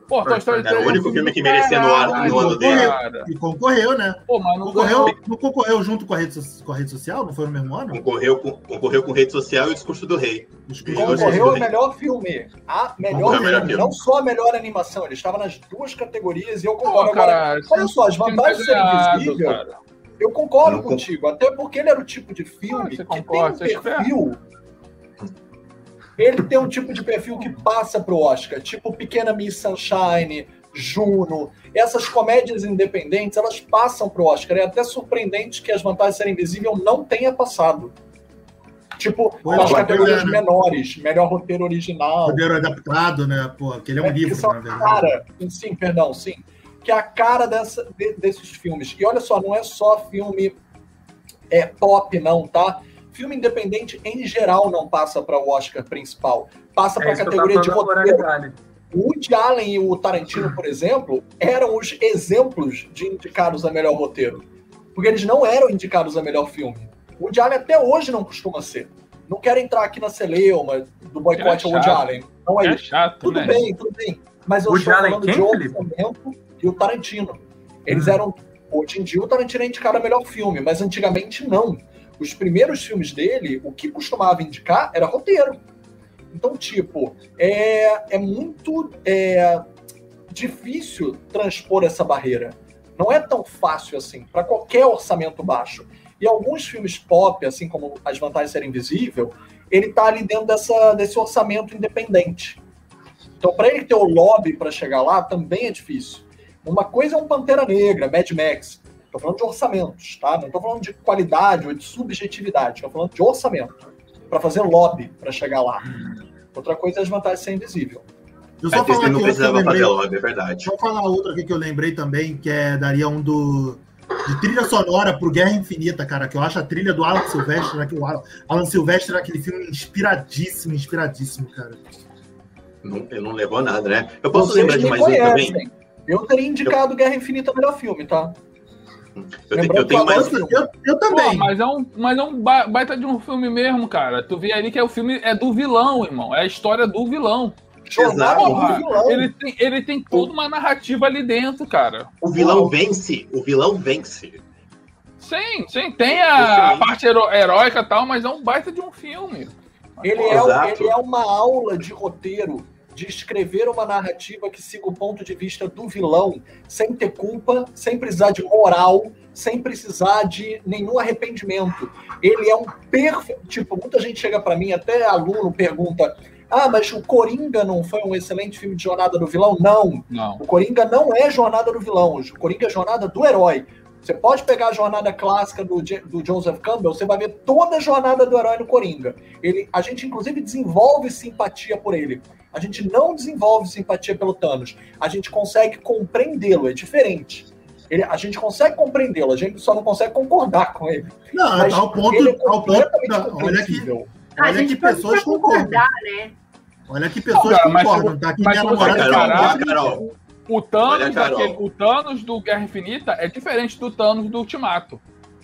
Pô, Toy Story Era 3 o único filme que merecia no ano- no ano dele. E concorreu, né? Pô, mas não Concorreu, ganhou. não concorreu junto com a, rede, com a rede social? Não foi no mesmo ano? Concorreu com, concorreu com rede social e o discurso do rei. Concorreu a melhor filme. A melhor a melhor filme. filme. Não só a melhor animação. Ele estava nas duas categorias e eu concordo. Pô, Agora, olha só, as filme vantagens de ser invisível, cara. eu concordo Não, contigo. Até porque ele era o tipo de filme Ah, você que concorda, tem um perfil. Ele tem um tipo de perfil que passa pro Oscar, tipo Pequena Miss Sunshine, Juno. Essas comédias independentes, elas passam pro Oscar. É até surpreendente que as vantagens de ser invisível não tenha passado. Tipo, nas é, categorias é, né? menores, melhor roteiro original. Roteiro adaptado, né? Pô, aquele é um É, livro, são na verdade. cara, sim, perdão, sim, que é a cara dessa, de- desses filmes. E olha só, não é só filme é, pop, não, tá? Filme independente, em geral, não passa para o Oscar principal. Passa para É a categoria de roteiro. O Woody Allen e o Tarantino, por exemplo, eram os exemplos de indicados a melhor roteiro. Porque eles não eram indicados a melhor filme. O Woody Allen até hoje não costuma ser. Não quero entrar aqui na celeuma do boicote ao Woody Allen. Não é, é chato, tudo né? bem, tudo bem. Mas eu Woody estou Allen falando quem, de orçamento e o Tarantino. Eles Hum. eram. Hoje em dia o Tarantino é indicado a melhor filme, mas antigamente não. Os primeiros filmes dele, o que costumava indicar era roteiro. Então, tipo, é, é muito é, difícil transpor essa barreira. Não é tão fácil assim, para qualquer orçamento baixo. E alguns filmes pop, assim como As Vantagens Ser Invisível, ele tá ali dentro dessa, desse orçamento independente. Então, para ele ter o lobby para chegar lá, também é difícil. Uma coisa é um Pantera Negra, Mad Max. Estou falando de orçamentos, tá? Não estou falando de qualidade ou de subjetividade. Estou falando de orçamento. Para fazer lobby para chegar lá. Outra coisa é as vantagens de ser invisível. Eu É, só Disney falar não eu precisava fazer lembrei. lobby, é verdade. Deixa eu falar outra aqui que eu lembrei também, que é, daria um do. De trilha sonora pro Guerra Infinita, cara, que eu acho a trilha do Alan Silvestre, né, que o Alan, Alan Silvestre naquele filme inspiradíssimo, inspiradíssimo, cara. Não, eu não levou nada, né? Eu posso Vocês lembrar de mais um também? conhecem. Eu teria indicado Guerra Infinita melhor filme, tá? Eu, te- eu tenho mais. Eu, eu, eu Pô, também. mas é um, mas é um ba- baita de um filme mesmo, cara. Tu vê ali que é o filme é do vilão, irmão. É a história do vilão. Exato. Porra, vilão. ele tem, ele tem toda uma narrativa ali dentro, cara. O vilão vence. O vilão vence. Sim, sim, tem a, a parte hero- heróica e tal, mas é um baita de um filme. Ele é, ele é uma aula de roteiro, de escrever uma narrativa que siga o ponto de vista do vilão, sem ter culpa, sem precisar de moral, sem precisar de nenhum arrependimento. Ele é um perfeito. Tipo, muita gente chega pra mim, até aluno pergunta: Ah, mas o Coringa não foi um excelente filme de jornada do vilão? Não. Não. O Coringa não é jornada do vilão, o Coringa é jornada do herói. Você pode pegar a jornada clássica do, do Joseph Campbell, você vai ver toda a jornada do herói no Coringa. Ele, a gente, inclusive, desenvolve simpatia por ele. A gente não desenvolve simpatia pelo Thanos. A gente consegue compreendê-lo, é diferente. Ele- a gente consegue compreendê-lo, a gente só não consegue concordar com ele. Não, Mas ao ponto. ele é Ao ponto não, olha que, compreensível. A olha gente que pessoas concordam. concordar, né? Olha que pessoas Não, cara, mas concordam, se- tá? Que mas minha namorada Carol. Carol. O Thanos, daquele- o Thanos do Guerra Infinita é diferente do Thanos do Ultimato.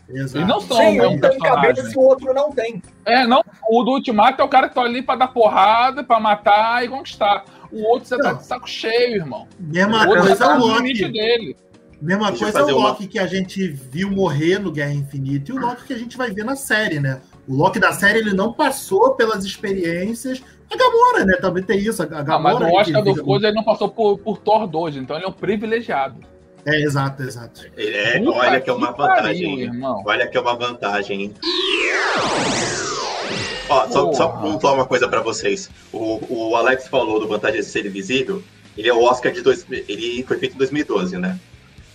Exato. Eles não são Sim, um tem personagem. cabeça e o outro não tem. É, não. O do Ultimato é o cara que tá ali pra dar porrada, pra matar e conquistar. O outro você tá Não. de saco cheio, irmão. Mesma o outro coisa tá é o Loki. dele. Mesma Deixa coisa é o uma- Loki que a gente viu morrer no Guerra Infinita e o Loki que a gente vai ver na série, né? O Loki da série ele não passou pelas experiências. A Gamora, né? Também tem isso. A Gamora. mas o Oscar que do fica- Coisa ele não passou por, por Thor 2, então ele é um privilegiado. É, exato, exato. É, Puta olha que é uma pariu, vantagem. hein? irmão. Olha que é uma vantagem, hein? Ó, só, só Porra. pontuar uma coisa pra vocês. O, o Alex falou do Vantagem de Ser Invisível. Ele é o Oscar de dois, ele foi feito em 2012, né?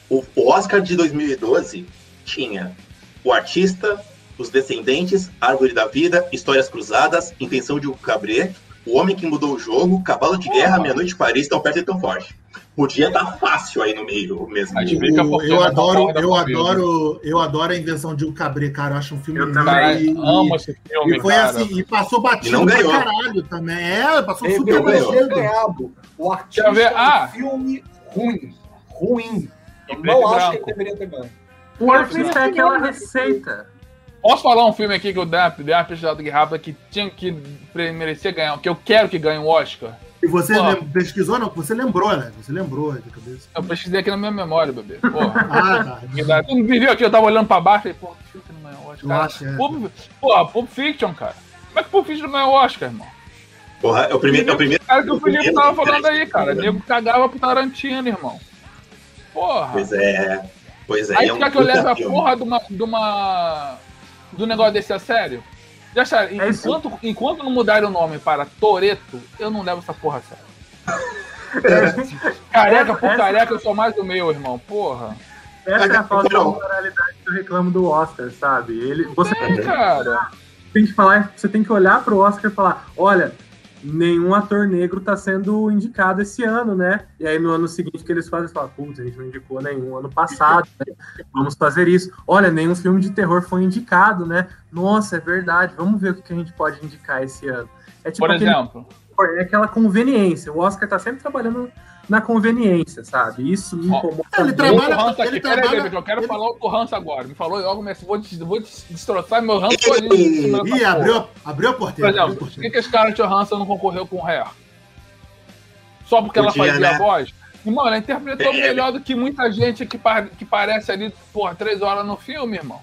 O, o Oscar de 2012 tinha o artista, os descendentes, Árvore da Vida, Histórias Cruzadas, Intenção de um Cabré, O Homem que Mudou o Jogo, Cavalo de Guerra. Meia Noite em Paris, Tão Perto e Tão Forte. Podia estar fácil aí no meio mesmo. O- por que eu não adoro, eu comigo. adoro, eu adoro a invenção de um Cabré, cara. Eu acho um filme Eu lindo também. e- amo esse filme, E foi cara. assim, e passou batido E não pra caralho também. É, passou Ele super batido. O artista ver? é um Ah! filme ruim. Ruim. Eu não acho que branco. ele deveria ter ganho. O artista é aquela receita. Posso falar um filme aqui que eu dei uma, dei uma pesquisada aqui rápida que tinha que merecer ganhar, que eu quero que ganhe o Oscar? E você lem- pesquisou, não? Você lembrou, né? Você lembrou de cabeça. Eu pesquisei aqui na minha memória, bebê. Porra. Ah, tá. Tu não viu aqui? Eu tava olhando pra baixo e falei, pô, que filme que não ganhou o Eu Oscar? acho, é. Pulp, porra, Pulp Fiction, cara. Como é que Pulp Fiction não ganhou o Oscar, irmão? Porra, é o primeiro. É o primeiro Cara, que o Felipe tava falando aí, cara. O nego cagava pro Tarantino, irmão. Porra. Pois é. Pois é. Aí é um que eu leve a porra de uma, de uma. Do negócio desse a sério? Já sabe, É isso. enquanto, enquanto não mudarem o nome para Toreto, eu não levo essa porra a sério. Careca por Essa- careca, eu sou mais do meu, irmão. Porra. Essa é a falta de Carol. moralidade que eu reclamo do Oscar, sabe? Ele, você É, cara. tem que falar, você tem que olhar pro Oscar e falar, olha, nenhum ator negro tá sendo indicado esse ano, né? E aí no ano seguinte que eles fazem, eles falam, putz, a gente não indicou nenhum ano passado, né? Vamos fazer isso. Olha, nenhum filme de terror foi indicado, né? Nossa, é verdade, vamos ver o que a gente pode indicar esse ano. É tipo Por aquele- exemplo. É aquela conveniência. O Oscar tá sempre trabalhando na conveniência, sabe? Isso me incomoda. Ele muito. trabalha- ele aqui. Peraí, trabalha- eu quero ele- falar outro ranço agora. Me falou logo, mas vou, des- vou des- destroçar meu todinho dessa Ih, abriu, abriu a Por porteira. abriu a exemplo, por que, que esse cara Johansson não concorreu com o Hair? Só porque ela Podia, fazia né? a voz? Irmão, ela interpretou É. melhor do que muita gente que, pa- que parece ali, porra, três horas no filme, irmão.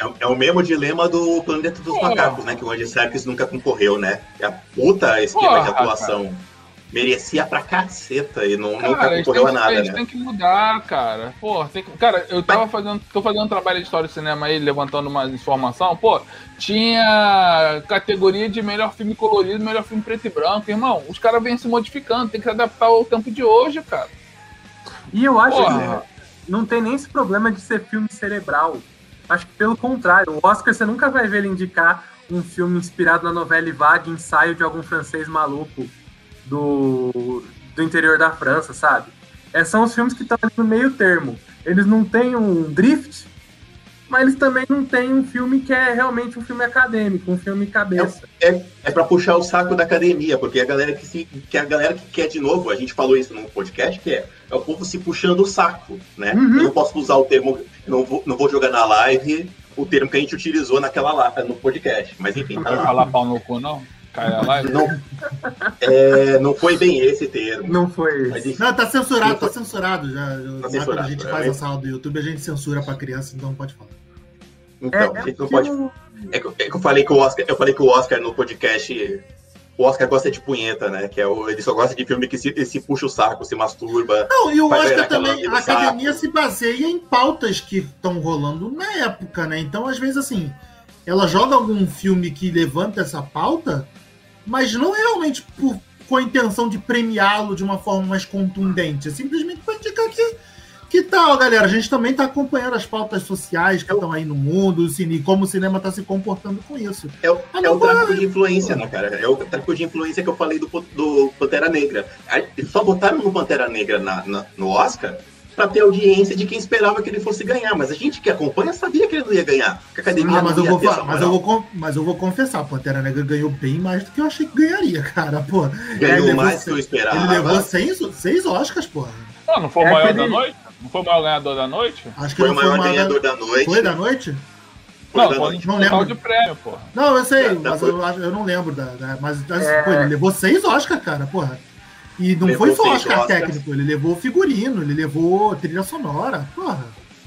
É, é o mesmo dilema do Planeta dos Porra. Macacos, né? Que o Andy Serkis nunca concorreu, né? É a puta esquema de Porra, atuação. Merecia pra caceta e não, Cara, nunca eles concorreu a nada, eles né? têm que mudar, cara. Pô, tem que... Cara, eu tava fazendo. tô fazendo um trabalho de história de cinema aí, levantando uma informação. Pô, tinha categoria de melhor filme colorido, melhor filme preto e branco. Irmão, os caras vêm se modificando, tem que se adaptar ao tempo de hoje, cara. E eu acho Porra. que não tem nem esse problema de ser filme cerebral. Acho que pelo contrário, o Oscar você nunca vai ver ele indicar um filme inspirado na novela vague, ensaio de algum francês maluco do, do interior da França, sabe? É, são os filmes que estão ali no meio termo. Eles não têm um drift, mas eles também não têm um filme que é realmente um filme acadêmico, um filme cabeça. É pra puxar o saco da academia, porque a galera que se. que a galera que quer de novo, a gente falou isso no podcast, que é, é o povo se puxando o saco, né? Uhum. Eu não posso usar o termo, não vou, não vou jogar na live o termo que a gente utilizou naquela lá, no podcast. Mas enfim, Não tá vai lá. falar pau no cu, não? Cai a live? Não, é, não foi bem esse termo. Não foi Mas enfim, Não, tá censurado, Não tá censurado já. Quando censurado, a gente é. faz a sala do YouTube, a gente censura pra criança, então não pode falar. então, a gente não pode É que, é que eu falei que o Oscar, eu falei que o Oscar no podcast, o Oscar gosta de punheta, né? Que é o, ele só gosta de filme que se, se puxa o saco, se masturba. Não, e o Oscar também, a academia saco. se baseia em pautas que estão rolando na época, né? Então, às vezes, assim, ela joga algum filme que levanta essa pauta, mas não realmente por, com a intenção de premiá-lo de uma forma mais contundente. É simplesmente para indicar que, que tal, galera. A gente também está acompanhando as pautas sociais que estão aí no mundo, o cine, como o cinema está se comportando com isso. É o, Ah, é o tráfico de influência, né, cara? É o tráfico de influência que eu falei do, do Pantera Negra. Eles só botaram no Pantera Negra na- na- no Oscar pra ter audiência de quem esperava que ele fosse ganhar. Mas a gente que acompanha sabia que ele não ia ganhar. Que a academia Ah, mas, não eu vou, mas, eu vou, mas eu vou confessar, Pantera Negra ganhou bem mais do que eu achei que ganharia, cara. Pô, Ganhou mais se- que eu esperava. Ele levou seis, seis Oscars, porra. Não, não foi o É maior aquele- da noite? Não foi o maior ganhador da noite? Acho que Foi o não maior ganhador da noite. Foi da noite? Foi não, da foi noite. Não lembro. de prêmio, porra. Não, eu sei, Já- já mas foi. eu, eu não lembro da. da- mas É. pô, ele levou seis Oscars, cara, porra. E não Levou foi só Oscar Oscars. técnico, ele levou figurino, ele levou trilha sonora, porra.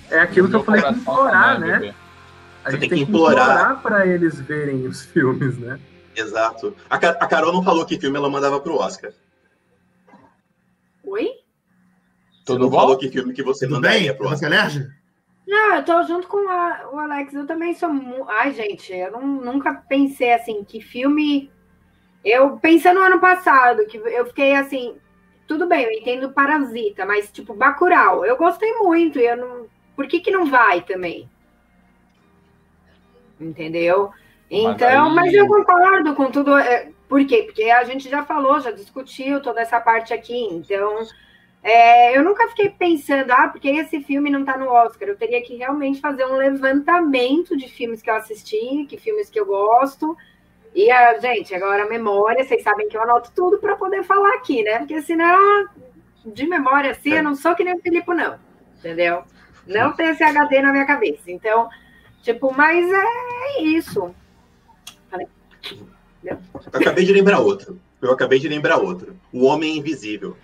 É aquilo que eu falei de implorar, né? bebê. A Você gente tem tem que implorar, implorar. pra eles verem os filmes, né? Exato. A, Ca- a Carol não falou que filme ela mandava pro Oscar. Oi? Não bom? falou que filme que você Tudo mandaria bem? pro Você Oscar. alérgico? Não, eu tô junto com a- o Alex. Eu também sou. Ai, gente, eu não- nunca pensei assim, que filme. Eu pensei no ano passado, que eu fiquei assim. Tudo bem, eu entendo Parasita, mas tipo, Bacurau, eu gostei muito. E eu não. Por que, que não vai também? Entendeu? Então, aí- mas eu concordo com tudo. é, por quê? Porque a gente já falou, já discutiu toda essa parte aqui. Então, é, eu nunca fiquei pensando, ah, porque esse filme não tá no Oscar. Eu teria que realmente fazer um levantamento de filmes que eu assisti, que filmes que eu gosto. E, a, gente, agora a memória, vocês sabem que eu anoto tudo para poder falar aqui, né? Porque senão, de memória assim, eu não sou que nem o Filipe, não. Entendeu? Não tem esse HD na minha cabeça. Então, tipo, mas é isso. Eu acabei de lembrar outro. Eu acabei de lembrar outro. O Homem Invisível.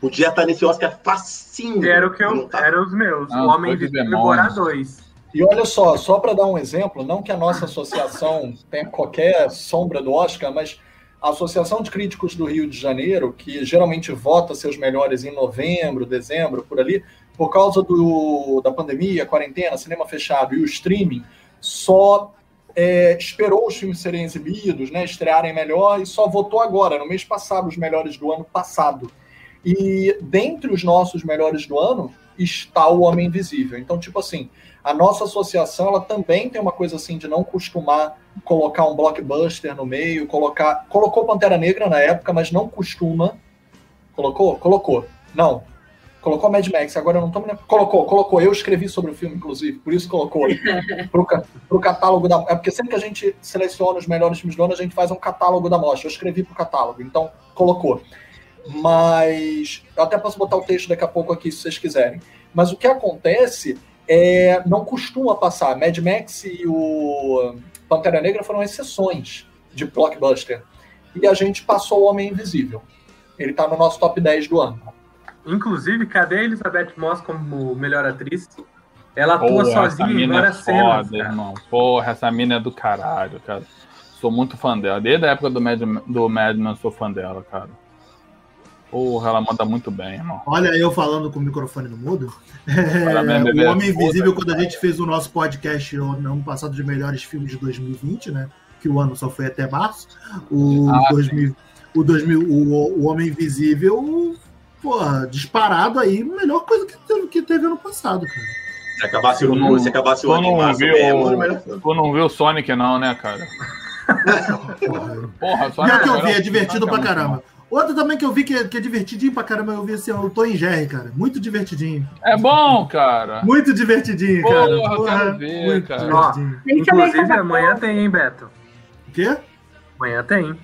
Podia estar nesse Oscar facinho. Era o que eu. Tá. Era os meus. Ah, o Homem Invisível e. Borá 2. E olha só, só para dar um exemplo, não que a nossa associação tenha qualquer sombra do Oscar, mas a Associação de Críticos do Rio de Janeiro, que geralmente vota seus melhores em novembro, dezembro, por ali, por causa do, da pandemia, quarentena, cinema fechado e o streaming, só é, esperou os filmes serem exibidos, né, estrearem melhor e só votou agora, no mês passado, os melhores do ano passado. E dentre os nossos melhores do ano está o Homem Invisível. Então, tipo assim, a nossa associação ela também tem uma coisa assim de não costumar colocar um blockbuster no meio, colocar. Colocou Pantera Negra na época, mas não costuma. Colocou? Colocou. Não. Colocou Mad Max, agora eu não tô me lembrando. Colocou, colocou. Eu escrevi sobre o filme, inclusive, por isso colocou. pro, pro catálogo da. É porque sempre que a gente seleciona os melhores filmes do ano, a gente faz um catálogo da mostra. Eu escrevi pro catálogo, então colocou. Mas eu até posso botar o texto daqui a pouco aqui se vocês quiserem. Mas o que acontece é não costuma passar. Mad Max e o Pantera Negra foram exceções de blockbuster. E a gente passou o Homem Invisível. Ele tá no nosso top 10 do ano. Inclusive, cadê a Elizabeth Moss como melhor atriz? Ela atua Porra, sozinha em é várias cenas. foda, cara. irmão. Porra, essa mina é do caralho, cara. Sou muito fã dela. Desde a época do Mad, do Madman, eu sou fã dela, cara. Porra, ela manda muito bem, irmão. Olha eu falando com o microfone no mudo. Parabéns, É, o Homem Invisível, quando a gente fez o nosso podcast no ano passado de melhores filmes de 2020, né? Que o ano só foi até março. O, Ah, 2000, o, 2000, o, o Homem Invisível, porra, disparado aí, melhor coisa que teve, que teve ano passado, cara. Se acabasse o, não- se acabasse o ano não viu- mesmo. Tu não viu o Sonic, não, né, cara? Porra. Porra, Sonic o que eu melhor vi é divertido pra muito caramba. Outra também que eu vi que é, que é divertidinho pra caramba, eu vi assim, ó, o Tom e Jerry, cara. Muito divertidinho. É bom, cara. Muito divertidinho, Porra, cara. eu quero ver, muito cara. divertidinho. Que Inclusive, amanhã bom. tem, hein, Beto? O quê? Amanhã tem.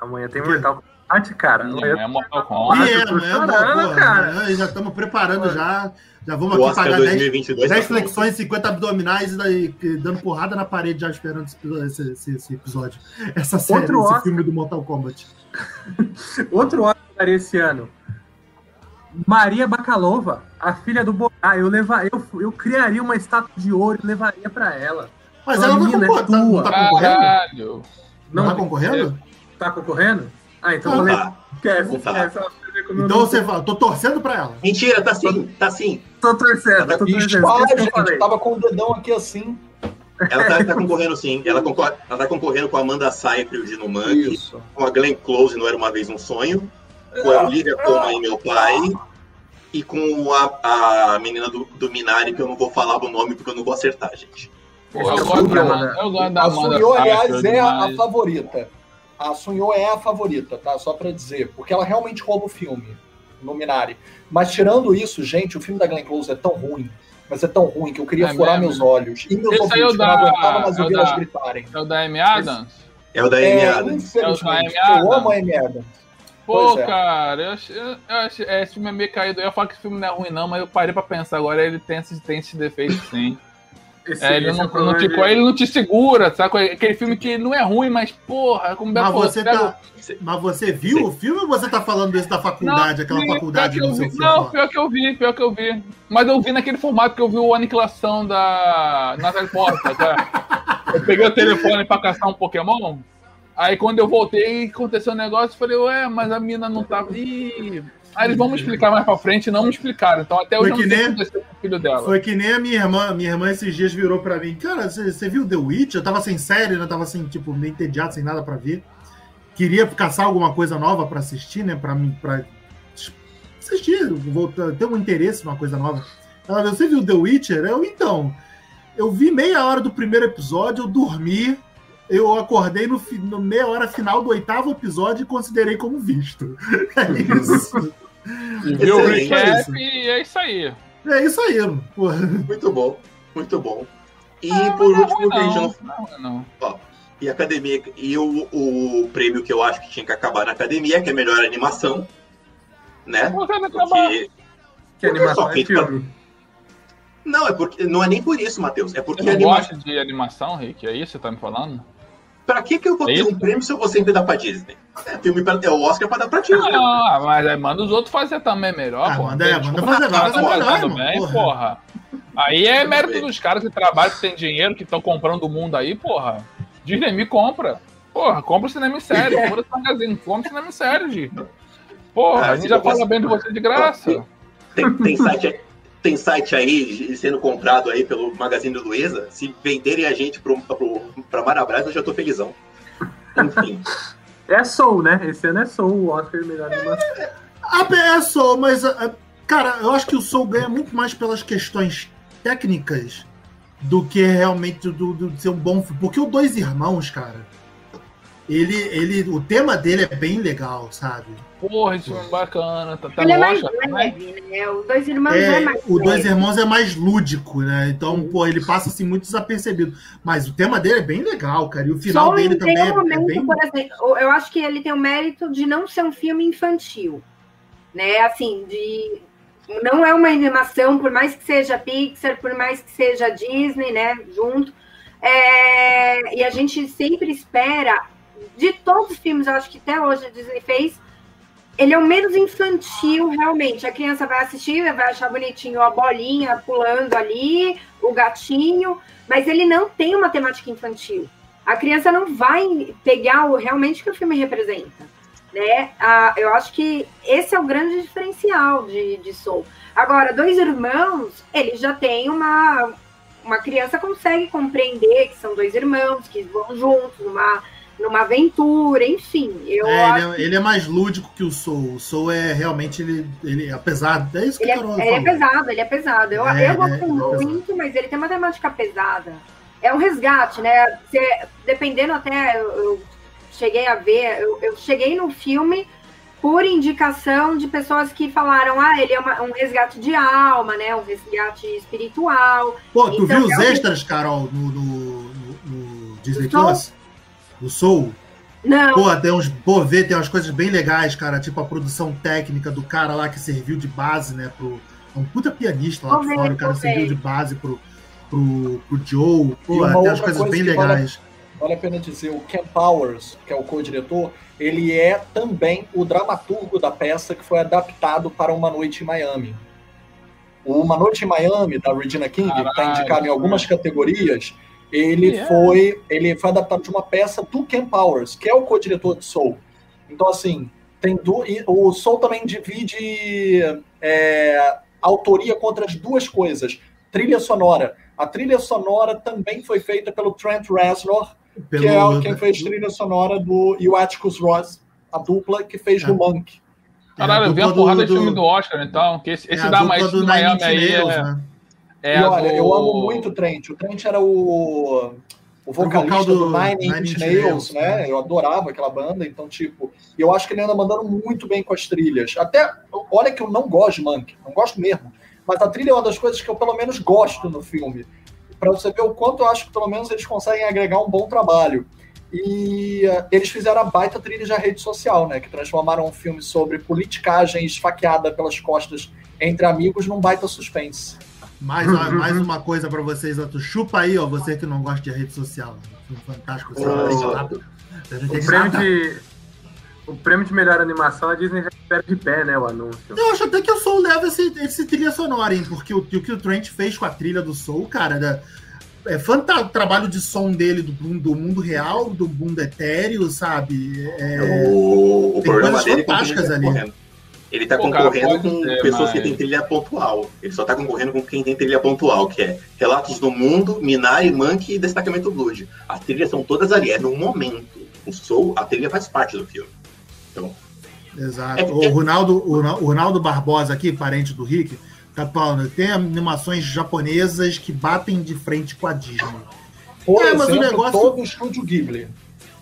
Amanhã tem? Mortal Kombat, cara. Amanhã é Mortal E Kombat. é, né? chorando, Porra, cara. Já estamos preparando já. Já vamos O aqui Oscar pagar 10, 2022 10 tá flexões, 50 abdominais e daí, dando porrada na parede já esperando esse, esse- esse- esse episódio. Essa série, Outro esse Oscar. filme do Mortal Kombat. Outro Oscar esse ano. Maria Bakalova, a filha do Borá. Eu, levar, eu, eu criaria uma estátua de ouro e levaria pra ela. Mas Tua ela não, menina é concor- tá, não tá concorrendo? Caralho. Não tá Não, concorrendo? tá concorrendo? Ah, então Ah, vou tá. Esquece, Não tá. esquece. Ela Então não você fala, tô torcendo pra ela. Mentira, tá sim, tá sim. Tô torcendo, tô E torcendo. Esquece eu falei. tava com o dedão aqui assim. Ela tá, tá concorrendo sim. Ela, concorre, ela tá concorrendo com a Amanda Seyfried no Isso. com a Glenn Close no Era Uma Vez Um Sonho, com a Olivia Colman em Meu Pai, e com a, a menina do, do Minari, que eu não vou falar o nome porque eu não vou acertar, gente. Porra, eu o gosto da né? Eu gosto da A Amanda. Sunyo, aliás, Seyfried, é a, a favorita. A Sunyo é a favorita, tá? Só pra dizer. Porque ela realmente rouba o filme, no Minari. Mas tirando isso, gente, o filme da Glenn Close é tão ruim. Mas é tão ruim que eu queria É furar mesmo? meus olhos. E meus Esse aí é o ouvidos, que eu da- não aguentava mais é o ouvir da- elas gritarem. É o da Amy Adams? É o da Amy É, Adams. infelizmente. É o da Amy eu amo a Amy Adams. Pô, Pois é. cara, eu achei, eu achei- é, esse filme é meio caído. Eu falar que esse filme não é ruim, não, mas eu parei pra pensar agora. Ele tem esses, tem esses defeitos, sim. Esse- É, ele, é não, não te, de- ele não te segura, sabe? Aquele filme que não é ruim, mas, porra, como o Beto Mas falou, você, pega- tá, mas você viu o filme ou você tá falando desse da faculdade, aquela sim, faculdade que no eu seu vi. Não, pior que eu vi, pior que eu vi. Mas eu vi naquele formato que eu vi o Aniquilação da Natalie Porta, tá? Eu peguei o telefone pra caçar um Pokémon. Aí quando eu voltei, aconteceu um negócio, eu falei, ué, mas a mina não tava. Ih. Aí eles vão me explicar mais pra frente e não me explicaram. Então até hoje Foi eu não que nem- filho dela. Foi que nem a minha irmã. Minha irmã esses dias virou pra mim. Cara, você viu The Witch? Eu tava sem série, né? Tava assim, tipo, meio entediado, sem nada pra ver. Queria caçar alguma coisa nova pra assistir, né? Pra mim, pra assistir, voltar, ter um interesse numa coisa nova. Ela, você viu The Witcher? Eu, então. Eu vi meia hora do primeiro episódio, eu dormi. Eu acordei no, no meia hora final do oitavo episódio e considerei como visto. É isso. E viu o Excelente. recap e é isso aí. É isso aí, porra. Muito bom, muito bom. E Ah, por último, não é ruim, não não. Não, não. E a academia, e o, o prêmio que eu acho que tinha que acabar na academia, que é melhor animação, né? Porque. Que animação é feito pra- filme. Não, é porque. Não é nem por isso, Matheus. É porque Você a não animação. gosta de animação, Rick? É isso que você tá me falando? Pra que, que eu vou É ter isso? um prêmio se eu vou sempre dar pra Disney? É, filme pra, é o Oscar pra dar pra Disney. Ah, mas aí manda os outros fazer também melhor, Ah, pô. manda- é, manda fazer, vai Tá fazer melhor, irmão, bem, porra. porra. Aí é mérito dos caras que trabalham, que tem dinheiro, que estão comprando o mundo aí, porra. Disney me compra. Porra, compra o cinema em série. Compra esse magazine, compra o cinema em série, Disney. Porra, Ah, a gente já fala bem de você de graça. Tem, tem site, tem site aí sendo comprado aí pelo Magazine Luiza. Se venderem a gente pro, pro, pra Marabras, eu já tô felizão. Enfim. É Soul, né? Esse ano é Soul, o Oscar melhor animação. A é Soul, mas, ah, cara, eu acho que o Soul ganha muito mais pelas questões técnicas do que realmente do, do- de ser um bom filme. Porque o Dois Irmãos, cara, ele, ele, o tema dele é bem legal, sabe? Porra, esse filme é bacana. Tá, tá Ele é mais né? leve, né? O Dois Irmãos é, É, mais o Dois. Irmãos é mais lúdico, né? Então, pô, ele passa assim muito desapercebido. Mas o tema dele é bem legal, cara. E o final Só dele também tem é, um momento, é bem. por exemplo, eu acho que ele tem o mérito de não ser um filme infantil, né? Assim, de não é uma animação, por mais que seja Pixar, por mais que seja Disney, né? Junto, É, e a gente sempre espera de todos os filmes, eu acho que até hoje a Disney fez. Ele é o menos infantil, realmente. A criança vai assistir, vai achar bonitinho a bolinha pulando ali, o gatinho, mas ele não tem uma temática infantil a criança não vai pegar o, realmente que o filme representa. Né? Ah, eu acho que esse é o grande diferencial de, de Soul. Agora, Dois Irmãos, ele já tem uma. Uma criança consegue compreender que são dois irmãos, que vão juntos numa, numa aventura, enfim. Eu É, acho ele, é, ele é mais lúdico que o Soul. O Soul é realmente ele, ele apesar. É isso que Ele é, ele é pesado, ele é pesado. Eu, É, eu gosto é, é muito, mas ele tem uma temática pesada. É um resgate, né? Você, dependendo até, eu, eu cheguei a ver, eu, eu cheguei no filme por indicação de pessoas que falaram, ah, ele é uma- um resgate de alma, né? Um resgate espiritual. Pô, tu Então, viu os extras, Carol, no, no, no- Disney? Plus? Do Soul? Não, Pô, tem uns. Pô, vê, tem umas coisas bem legais, cara. Tipo a produção técnica do cara lá que serviu de base, né? Pro, é um puta pianista lá de fora. O cara serviu de base pro, pro, pro Joe. Pô, tem umas coisas coisa bem que vale- legais. Vale a pena dizer, o Ken Powers, que é o co-diretor, ele é também o dramaturgo da peça que foi adaptado para Uma Noite em Miami. O Uma Noite em Miami, da Regina King, que está indicado em algumas categorias, ele É. foi ele foi adaptado de uma peça do Ken Powers, que é o co-diretor de Soul. Então, assim, tem e o Soul também divide é, autoria contra as duas coisas. Trilha sonora. A trilha sonora também foi feita pelo Trent Reznor, Pelo, que é quem fez trilha sonora do e o Atticus Ross, a dupla que fez É. do Monk. é, a Caralho, eu vi uma porrada do- de filme do- do Oscar, então. Que esse, é esse a da dupla mais do do Miami aí Nails, é, né? É e olha, do- eu amo muito o Trent. O Trent era o, o vocalista vocal do do, Nine Inch Nails, Nails, né? né? Eu adorava aquela banda, então, tipo, e eu acho que ele anda mandando muito bem com as trilhas. Até, olha que eu não gosto de Monk, não gosto mesmo. Mas a trilha é uma das coisas que eu pelo menos gosto no filme. Pra você ver o quanto eu acho que pelo menos eles conseguem agregar um bom trabalho. E eh, eles fizeram a baita trilha de rede social, né? Que transformaram um filme sobre politicagem esfaqueada pelas costas entre amigos num baita suspense. Mais, uma- mais uma coisa pra vocês, ó. Tu chupa aí, ó, você que não gosta de rede social. Fantástico. Você Oh. O prêmio, de, o prêmio de melhor animação, a Disney já espera de pé, né? O anúncio. Eu acho até que o Soul leva esse, esse trilha sonora, hein? Porque o, o que o Trent fez com a trilha do Soul, cara, da- é fantástico o trabalho de som dele, do, do mundo real, do mundo etéreo, sabe? É, o, o tem coisas fantásticas tá ali. concorrendo. Ele tá Pô, cara, concorrendo pode com ser, pessoas que mas- têm trilha pontual. Ele só tá concorrendo com quem tem trilha pontual, que é Relatos do Mundo, Minari, Monkey e Destacamento Blood. As trilhas são todas ali, é no momento. O Soul, a trilha faz parte do filme. Então, Exato. É- O Ronaldo, o Ro- o Ronaldo Barbosa aqui, parente do Rick, tá falando, tem animações japonesas que batem de frente com a Disney. Por É, mas o exemplo, negócio- todo o estúdio Ghibli.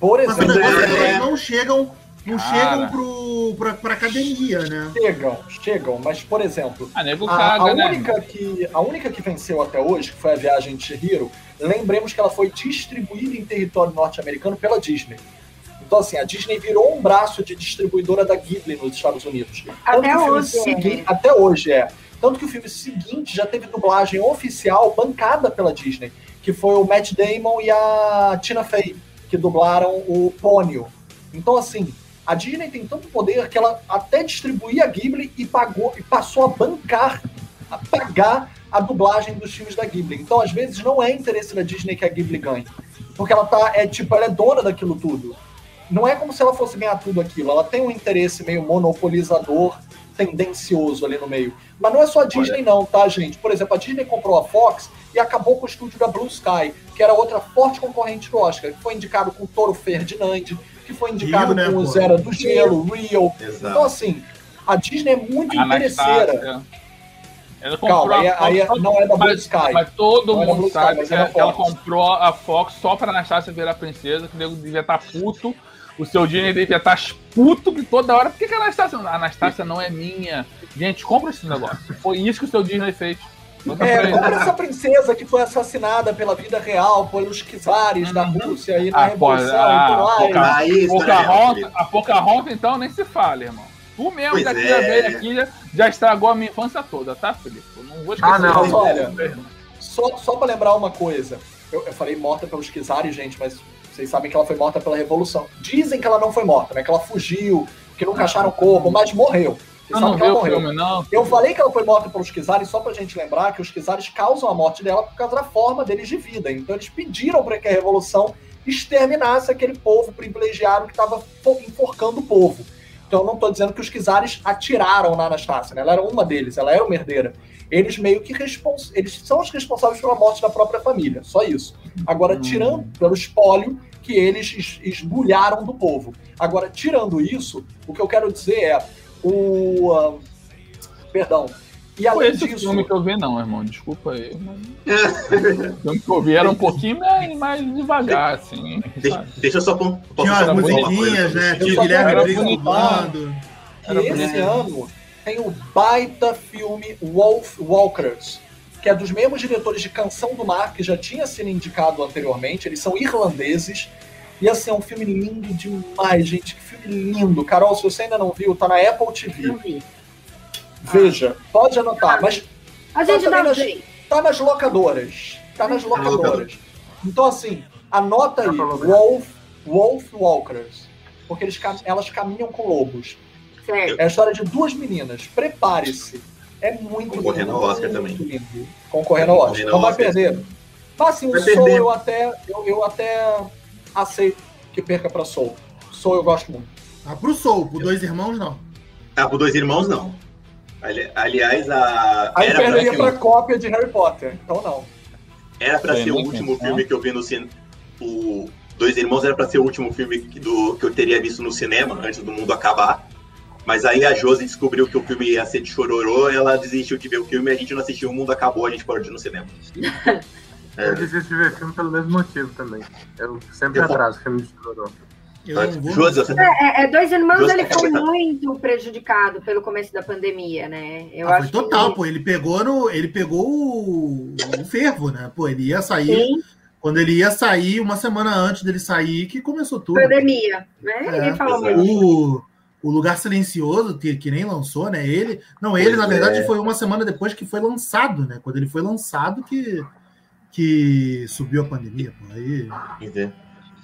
Por Mas o exemplo, negócio é que é- elas não chegam, não Cara. chegam pro, pra, pra academia, né? chegam, chegam, mas, por exemplo, Ah, nego a, a caga, né? única que, a única que venceu até hoje, que foi a Viagem de Chihiro, lembremos que ela foi distribuída em território norte-americano pela Disney. Então, assim, a Disney virou um braço de distribuidora da Ghibli nos Estados Unidos. Tanto Até que o filme hoje, segui-. Até hoje, é. Tanto que o filme seguinte já teve dublagem oficial bancada pela Disney, que foi o Matt Damon e a Tina Fey, que dublaram o Pônio. Então, assim, a Disney tem tanto poder que ela até distribuía a Ghibli e pagou e passou a bancar, a pagar a dublagem dos filmes da Ghibli. Então, às vezes, não é interesse da Disney que a Ghibli ganhe. Porque ela tá, é tipo, ela é dona daquilo tudo. Não é como se ela fosse ganhar tudo aquilo. Ela tem um interesse meio monopolizador, tendencioso ali no meio. Mas não é só a Disney, não, tá, gente? Por exemplo, a Disney comprou a Fox e acabou com o estúdio da Blue Sky, que era outra forte concorrente do Oscar, que foi indicado com o Toro Ferdinand, que foi indicado Rio, né, com o pô? Zera do Gelo, Rio. Então, assim, a Disney é muito interesseira. Anastácia. Ela comprou Calma, aí, a aí Fox, não é da Blue mas, Sky. mas todo Não é mundo Sky, sabe mas que, é ela comprou a Fox só pra Anastácia virar princesa, que o nego devia estar puto. O seu Disney devia estar puto que toda hora. Por que, que a Anastácia. A Anastácia não é minha. Gente, compra esse negócio. Foi isso que o seu Disney fez. É, ele. compra essa princesa que foi assassinada pela vida real, pelos czares da Rússia e na Ah, pô, Revolução ah, e tudo mais. Poca- Ah, isso, Pocahontas, né, a Pocahontas, então, nem se fala, irmão. Tu mesmo Pois daqui é. já veio aqui, já, já estragou a minha infância toda, tá, Felipe? Eu não vou esquecer. Ah, não. disso. Olha, Só, só pra lembrar uma coisa. Eu, eu falei morta pelos czares, gente, mas vocês sabem que ela foi morta pela Revolução. Dizem que ela não foi morta, né? Que ela fugiu, que nunca acharam o corpo, mas morreu. Eu não que ela morreu. filme, não. Eu falei que ela foi morta pelos Kizares só pra gente lembrar que os Kizares causam a morte dela por causa da forma deles de vida. Então eles pediram para que a Revolução exterminasse aquele povo privilegiado que estava enforcando o povo. Então eu não estou dizendo que os Kizares atiraram na Anastácia, né? ela era uma deles, ela era uma herdeira. Eles meio que respons... eles são os responsáveis pela morte da própria família, só isso. Agora, tirando pelo espólio que eles es- esbulharam do povo. Agora, tirando isso, o que eu quero dizer é o. ah, perdão. E além esse o disso. filme que eu vi, não, irmão. Desculpa aí. mas- O filme que eu vi era um pouquinho mais, mais devagar, assim. Deixa, deixa eu só posso Tinha umas musiquinhas, né? Tinha só Guilherme Briggs esse ano tem o baita filme Wolf Walkers, que é dos mesmos diretores de Canção do Mar, que já tinha sido indicado anteriormente. Eles são irlandeses. E assim, é um filme lindo demais, gente. Que filme lindo. Carol, se você ainda não viu, tá na Apple TV. Não vi. Veja, pode anotar. Mas A gente dá nós- jeito. tá nas locadoras. Tá nas locadoras. Então, assim, anota aí. Tá. Wolf, Wolf Walkers. Porque eles, elas caminham com lobos. Certo. É a história de duas meninas. Prepare-se. É muito Concorrendo lindo. ao Oscar também. lindo. Concorrendo ao Oscar. Concorrendo Não vai Oscar. perder. Mas assim, o Vai Soul perder. eu até, eu, eu até aceito que perca pra Soul. Soul eu gosto muito. Ah, pro Soul, pro Dois Irmãos, não. Ah, pro Dois Irmãos, não. Ali- aliás, a... Aí era, pra perderia ser, pra o- cópia de Harry Potter. Então não. era pra Sei ser o último filme que eu vi no cinema. O Dois Irmãos era pra ser o último filme que, do, que eu teria visto no cinema antes do mundo acabar. Mas aí a Josi descobriu que o filme ia ser de chororô, ela desistiu de ver o filme, a gente não assistiu, o mundo acabou, a gente parou de ir no cinema. É, Eu desisto de ver filme pelo mesmo motivo também. Eu sempre Eu vou- atraso filme de. Eu vou. Josi, você É, é, Dois Irmãos, ele foi muito prejudicado pelo começo da pandemia, né? Eu Ah, acho foi total, que... pô. Ele pegou no. Ele pegou o, o fervo, né? Pô, ele ia sair. Sim, Quando ele ia sair, uma semana antes dele sair, que começou tudo. pandemia, né? É, Ninguém falou. O, o Lugar Silencioso, que, que nem lançou, né? Ele. Não, ele, Pois na verdade, é. foi uma semana depois que foi lançado, né? Quando ele foi lançado que, que subiu a pandemia. Pô. Aí, Entendi.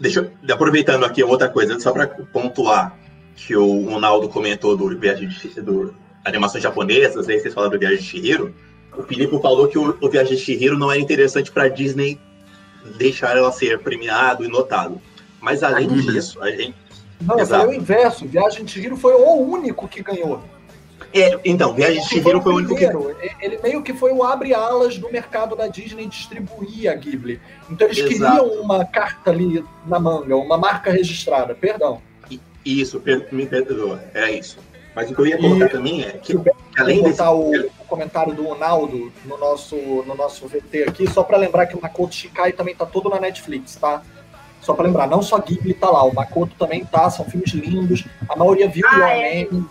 Deixa eu, aproveitando aqui outra coisa, só para pontuar que o Ronaldo comentou do Viagem de do animações japonesas, aí vocês falaram do Viagem de Chihiro. O Filipe falou que o, o Viagem de Chihiro não era interessante para Disney deixar ela ser premiado e notado. Mas além Ghibli. disso, a gente. Não, eu Exato. falei o inverso. Viagem de Chihiro foi o único que ganhou. É, então, Viagem de Chihiro foi o único que. Ele meio que foi o abre-alas do mercado da Disney distribuir a Ghibli. Então eles Exato. queriam uma carta ali na manga, uma marca registrada, perdão. Isso, per- me perdoa, era isso. Mas o que eu ia colocar E- também é que, além Vou desse. botar o, o comentário do Ronaldo no nosso, no nosso VT aqui, só para lembrar que o Makoto Shinkai também tá todo na Netflix, tá? Só para lembrar, não só Ghibli tá lá, o Makoto também tá, são filmes lindos. A maioria viu Ah, Your é. Name.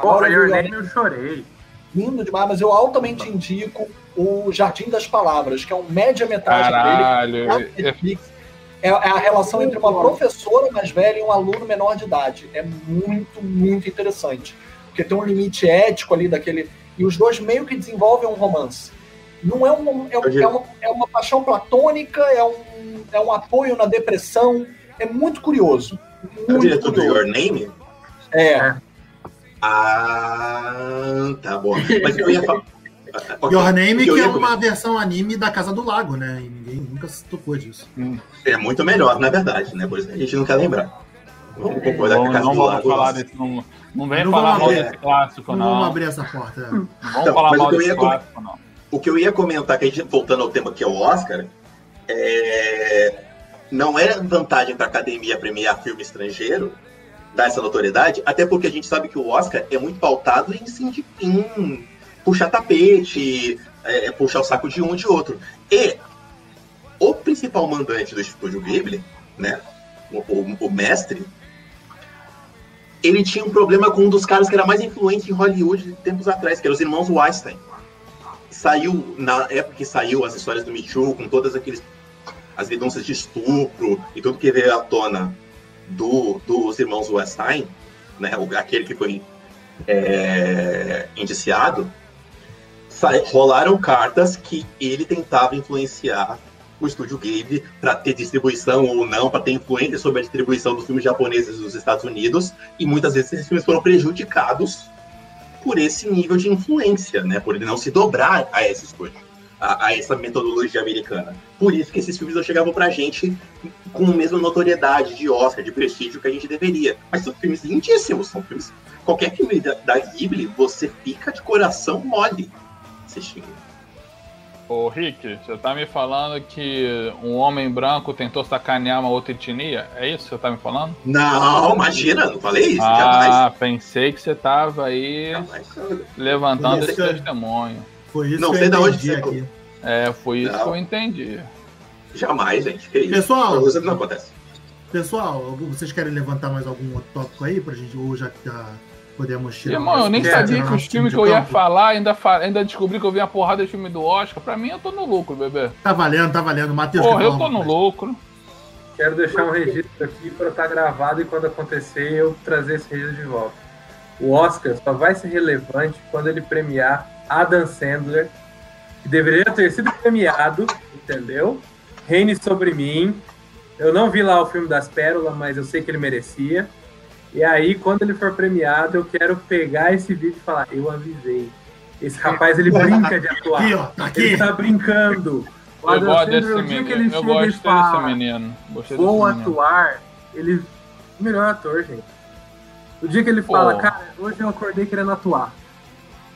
A Porra, maioria Your Name eu chorei. lindo demais, mas eu altamente indico o Jardim das Palavras, que é um média-metragem dele, Caralho. é-. É, é a relação entre uma professora mais velha e um aluno menor de idade. É muito, muito interessante. Porque tem um limite ético ali daquele. E os dois meio que desenvolvem um romance. Não é, um, é, um- é uma, é uma paixão platônica, é um, é um apoio na depressão. É muito curioso. É o Muito diretor do. Your Name? É. Ah, tá bom. Mas eu ia falar. Ok, Your Name, eu que é uma versão anime da Casa do Lago, né? E ninguém nunca se tocou disso. É muito melhor, na verdade, né? Por isso que a gente não quer lembrar. Vamos concordar Não, que a Casa não do Lago. falar desse. Não, não vem Não falar vamos mal desse clássico, Não não. vamos abrir essa porta. Não vamos Então, falar mal o que eu desse ia com- clássico, não. O que eu ia comentar, que a gente, voltando ao tema que é o Oscar, é... não é vantagem para a academia premiar filme estrangeiro, dar essa notoriedade, até porque a gente sabe que o Oscar é muito pautado em, sindi- em puxar tapete, é, é, puxar o saco de um de outro. E o principal mandante do estúdio Ghibli, né, o, o, o mestre, ele tinha um problema com um dos caras que era mais influente em Hollywood de tempos atrás, que eram os irmãos Weinstein. Saiu, na época que saiu as histórias do Me Too, com todas aqueles as denúncias de estupro e tudo que veio à tona do, dos irmãos Weinstein, né, aquele que foi é, indiciado, rolaram cartas que ele tentava influenciar o estúdio Ghibli para ter distribuição ou não, para ter influência sobre a distribuição dos filmes japoneses nos Estados Unidos, e muitas vezes esses filmes foram prejudicados por esse nível de influência, né? Por ele não se dobrar a esse estúdio, a, a essa metodologia americana. Por isso que esses filmes não chegavam pra gente com a mesma notoriedade de Oscar, de prestígio que a gente deveria. Mas são filmes lindíssimos, são filmes. Qualquer filme da, da Ghibli, você fica de coração mole assistindo. Ô, Rick, você tá me falando que um homem branco tentou sacanear uma outra etnia? É isso que você tá me falando? Não, imagina, não falei isso, ah, jamais. pensei que você tava aí jamais. levantando esse testemunho. Foi isso não que sei eu entendi onde aqui. É, foi isso não. que eu entendi. Jamais, gente. Que isso? Pessoal, isso não acontece. Pessoal, vocês querem levantar mais algum outro tópico aí pra gente, ou já, já podemos tirar. Irmão, eu nem sabia que os filmes que eu ia falar, ainda, ainda descobri que eu vi uma porrada de filme do Oscar. Pra mim, eu tô no lucro, bebê. Tá valendo, tá valendo. Matheus, Porra, eu tô no lucro. Quero deixar um registro aqui para estar tá gravado e quando acontecer eu trazer esse registro de volta. O Oscar só vai ser relevante quando ele premiar Adam Sandler, que deveria ter sido premiado, entendeu? Reine sobre mim. Eu não vi lá o filme das pérolas, mas eu sei que ele merecia. E aí, quando ele for premiado, eu quero pegar esse vídeo e falar, eu avisei. Esse rapaz, ele brinca de atuar. Aqui, ó, tá aqui. Ele tá brincando. O eu gosto desse menino. Que ele eu gosto fala, desse menino. Gostei vou desse atuar, menino. ele... Melhor ator, gente. O dia que ele fala, Pô. cara, hoje eu acordei querendo atuar.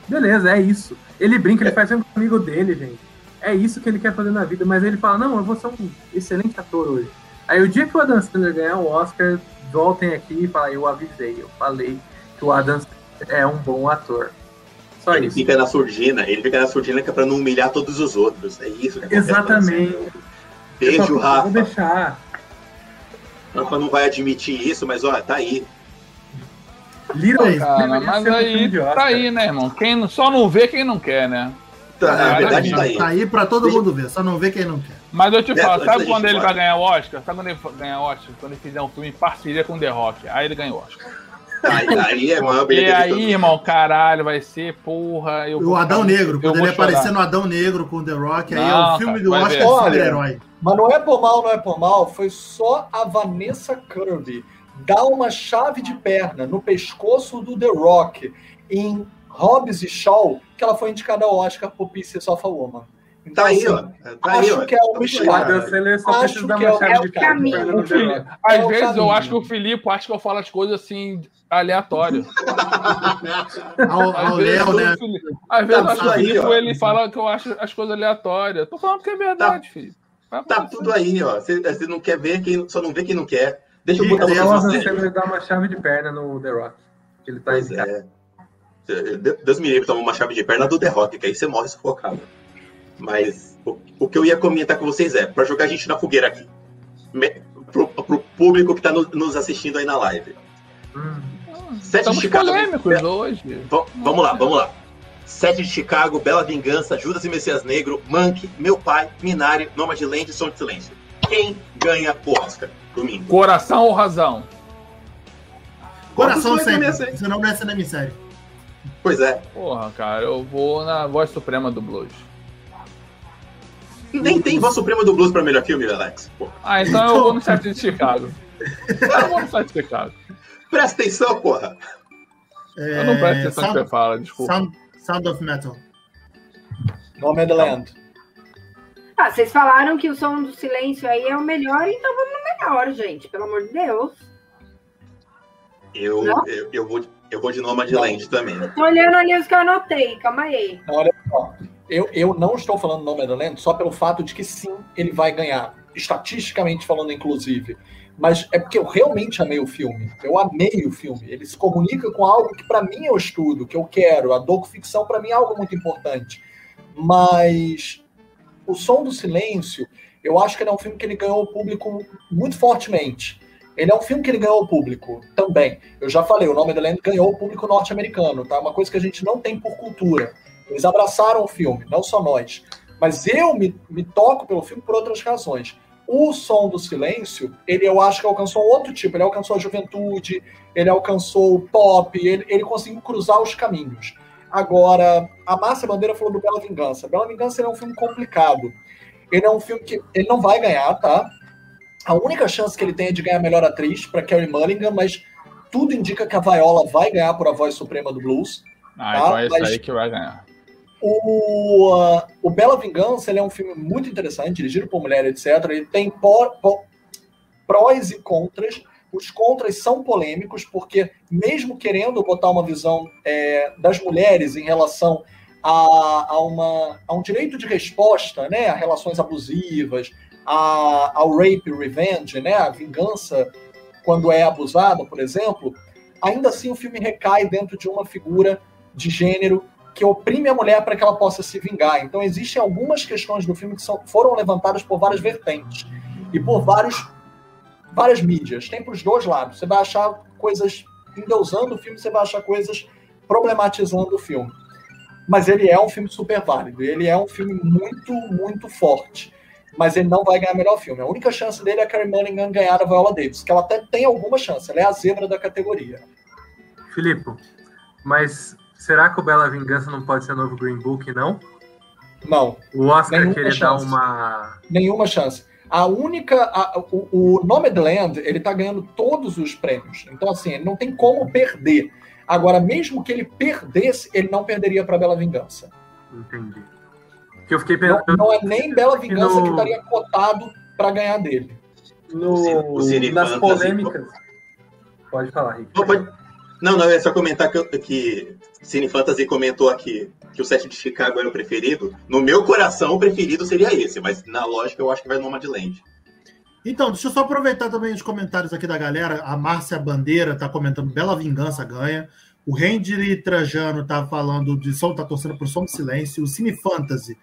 Beleza, é isso. Ele brinca, ele faz sempre com amigo dele, gente. É isso que ele quer fazer na vida. Mas ele fala, não, eu vou ser um excelente ator hoje. Aí o dia que o Adam Sandler ganhar o Oscar, voltem aqui e falem, eu avisei, eu falei que o Adam é um bom ator. Só ele isso. fica na surdina, ele fica na surdina que é pra não humilhar todos os outros. É isso que Exatamente. Beijo, Rafa. Vou deixar. Rafa não vai admitir isso, mas olha, tá aí. Little cara, mas aí tá aí, né, irmão? Quem só não vê quem não quer, né? Tá, é, verdade tá aí. Tá aí pra todo mundo ver, só não vê quem não quer. Mas eu te é, falo, sabe quando ele vai ganhar o Oscar? Sabe quando ele ganhar o Oscar? Quando ele fizer um filme em parceria com The Rock. Aí ele ganha o Oscar. Aí, aí é maior E aí, irmão, caralho, vai ser, porra. Eu o Adão Negro, quando ele aparecer no Adão Negro com The Rock, aí não, é o filme cara, do Oscar de super-herói. Mas não é por mal, não é por mal, foi só a Vanessa Kirby dar uma chave de perna no pescoço do The Rock em Hobbs e Shaw que ela foi indicada ao Oscar por Pieces of a Woman. Então, tá aí, ó. Tá acho aí, que é uma escada. Acho que é, o caminho. Às é vezes eu acho que o Filipe acha que eu falo as coisas assim aleatórias. ao, ao Léo, né? Às vezes eu acho que o Filipe ele fala que eu acho as coisas aleatórias. Tô falando que é verdade, tá, filho. Tá tudo aí, ó. Você, você não quer ver, quem, só não vê quem não quer. Deixa eu botar dar uma chave de perna no The Rock. Ele tá pois é. Deus me livre tomar uma chave de perna do The Rock, que aí você morre sufocado. Mas o, o que eu ia comentar com vocês é, para jogar a gente na fogueira aqui, me, pro, pro público que está no, nos assistindo aí na live. Hum. Sete de Chicago. hoje. V vamos lá, vamos lá. Sete de Chicago, Bela Vingança, Judas e Messias Negro, Monkey, Meu Pai, Minari, Nomadland e Som de Silêncio. Quem ganha o Oscar domingo? Coração ou razão? Coração sempre, senão não é ser na miséria. Pois é. Porra, cara, eu vou na voz suprema do blues. Nem tem voz suprema do blues pra melhor filme, Alex. Porra. Ah, então eu vou no set de Chicago. eu vou no set de Chicago. Presta atenção, porra. É... Eu não presto atenção no que você fala, desculpa. Sound, Sound of Metal. Nomadland. Ah, vocês falaram que o som do silêncio aí é o melhor, então vamos melhor, gente. Pelo amor de Deus. Eu, eu, eu, vou, eu vou de Nomadland também. Tô olhando ali os que eu anotei, calma aí. Olha só. Eu, eu não estou falando Nomadland só pelo fato de que sim, ele vai ganhar. Estatisticamente falando, inclusive. mas é porque eu realmente amei o filme. Eu amei o filme. Ele se comunica com algo que para mim eu estudo, que eu quero. A docu-ficção para mim é algo muito importante. Mas o Som do Silêncio, eu acho que ele é um filme que ele ganhou o público muito fortemente. Ele é um filme que ele ganhou o público também. Eu já falei, o nome da Land ganhou o público norte-americano, tá? Uma coisa que a gente não tem por cultura. Eles abraçaram o filme, não só nós. Mas eu me, me toco pelo filme por outras razões. O Som do Silêncio, ele eu acho que alcançou outro tipo. Ele alcançou a juventude, ele alcançou o pop, ele, ele conseguiu cruzar os caminhos. Agora, a Márcia Bandeira falou do Bela Vingança. Bela Vingança é um filme complicado. Ele é um filme que ele não vai ganhar, tá? A única chance que ele tem é de ganhar melhor atriz para Carrie Mulligan, mas tudo indica que a Viola vai ganhar por a voz suprema do blues. Ah, tá? então é isso aí que vai ganhar. O, uh, o Bela Vingança ele é um filme muito interessante, dirigido por mulher, etc. Ele tem por, por, prós e contras. Os contras são polêmicos, porque, mesmo querendo botar uma visão é, das mulheres em relação a, a, uma, a um direito de resposta né, a relações abusivas, a, ao rape revenge, né, a vingança quando é abusada, por exemplo, ainda assim o filme recai dentro de uma figura de gênero que oprime a mulher para que ela possa se vingar. Então existem algumas questões do filme que são, foram levantadas por várias vertentes e por vários, várias mídias. Tem para os dois lados. Você vai achar coisas endeusando o filme, você vai achar coisas problematizando o filme. Mas ele é um filme super válido. Ele é um filme muito, muito forte mas ele não vai ganhar melhor filme. A única chance dele é a Carrie Mulligan ganhar a Viola Davis, que ela até tem alguma chance, ela é a zebra da categoria. Filipe, mas será que o Bela Vingança não pode ser novo Green Book, não? Não. O Oscar queria dar uma... Nenhuma chance. A única... A, o, o Nomadland, ele tá ganhando todos os prêmios. Então, assim, ele não tem como perder. Agora, mesmo que ele perdesse, ele não perderia para Bela Vingança. Entendi. Que eu fiquei pensando. Não, não é nem Bela Vingança no... que estaria cotado para ganhar dele. No... Nas polêmicas. Pode falar, Rick. Não, pode... não, não, é só comentar que, que Cine Fantasy comentou aqui que o set de Chicago era o preferido. No meu coração, o preferido seria esse, mas na lógica eu acho que vai no Nomadland. Então, deixa eu só aproveitar também os comentários aqui da galera. A Márcia Bandeira está comentando Bela Vingança ganha. O Randy Trajano tá falando de som, tá torcendo por som de silêncio. O Cine Fantasy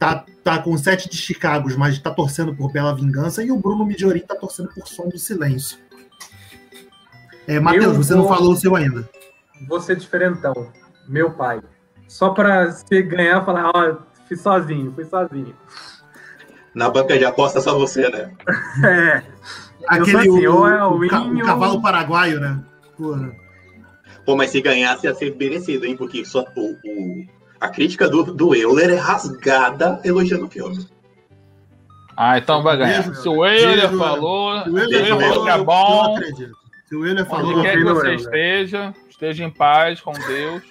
tá, tá com sete de Chicago, mas tá torcendo por Bela Vingança. E o Bruno Midiorin tá torcendo por som do silêncio. É, Matheus, você vou... não falou o seu ainda. Você diferentão, meu pai. Só para você ganhar, falar, ó, fui sozinho, fui sozinho. Na banca de aposta só você, né? é. Aquele assim, o, é o, o, o, cavalo paraguaio, né? Porra. Pô, mas se ganhasse ia ser merecido, hein? Porque só, o, o, a crítica do, do Euler é rasgada elogiando o filme. Ah, então vai ganhar. Mesmo, se o Euler falou, se o Euler falou que é bom. Se o Euler falou, onde quer que você esteja, esteja em paz com Deus.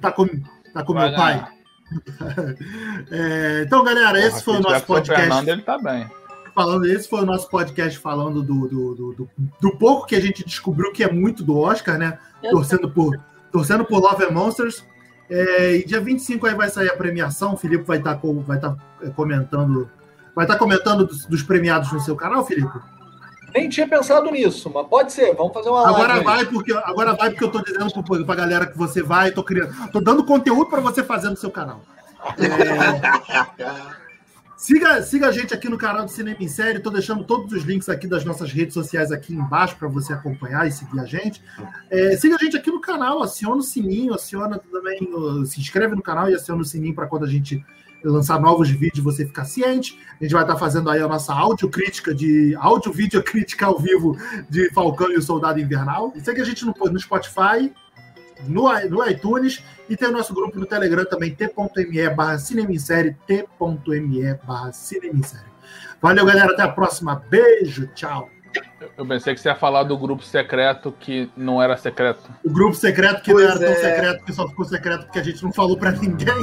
Tá com, tá com meu pai? é, então, galera, esse foi o nosso podcast. Fernando, ele tá bem falando, esse foi o nosso podcast falando do, do, do, do, pouco que a gente descobriu que é muito do Oscar, né? Torcendo por, torcendo por Love and Monsters. É, e dia 25 aí vai sair a premiação. O Filipe vai estar tá, vai tá é, comentando. Vai estar tá comentando dos, dos, premiados no seu canal, Filipe? Nem tinha pensado nisso, mas pode ser. Vamos fazer uma agora live. Vai porque, agora vai porque eu tô dizendo para a galera que você vai. Tô, criando, tô dando conteúdo para você fazer no seu canal. É... Siga, siga a gente aqui no canal do Cinema em Série. Estou deixando todos os links aqui das nossas redes sociais aqui embaixo para você acompanhar e seguir a gente. É, siga a gente aqui no canal, aciona o sininho, aciona também, se inscreve no canal e aciona o sininho para quando a gente lançar novos vídeos você ficar ciente. A gente vai estar fazendo aí a nossa áudio crítica de áudio vídeo crítica ao vivo de Falcão e o Soldado Invernal. E segue a gente no, no Spotify, no, no iTunes e tem o nosso grupo no Telegram também, t.me barra cinemissérie, t.me barra cinemissérie. Valeu, galera. Até a próxima. Beijo. Tchau. Eu pensei que você ia falar do grupo secreto que não era secreto. O grupo secreto que pois não era é. tão secreto, que só ficou secreto porque a gente não falou para ninguém.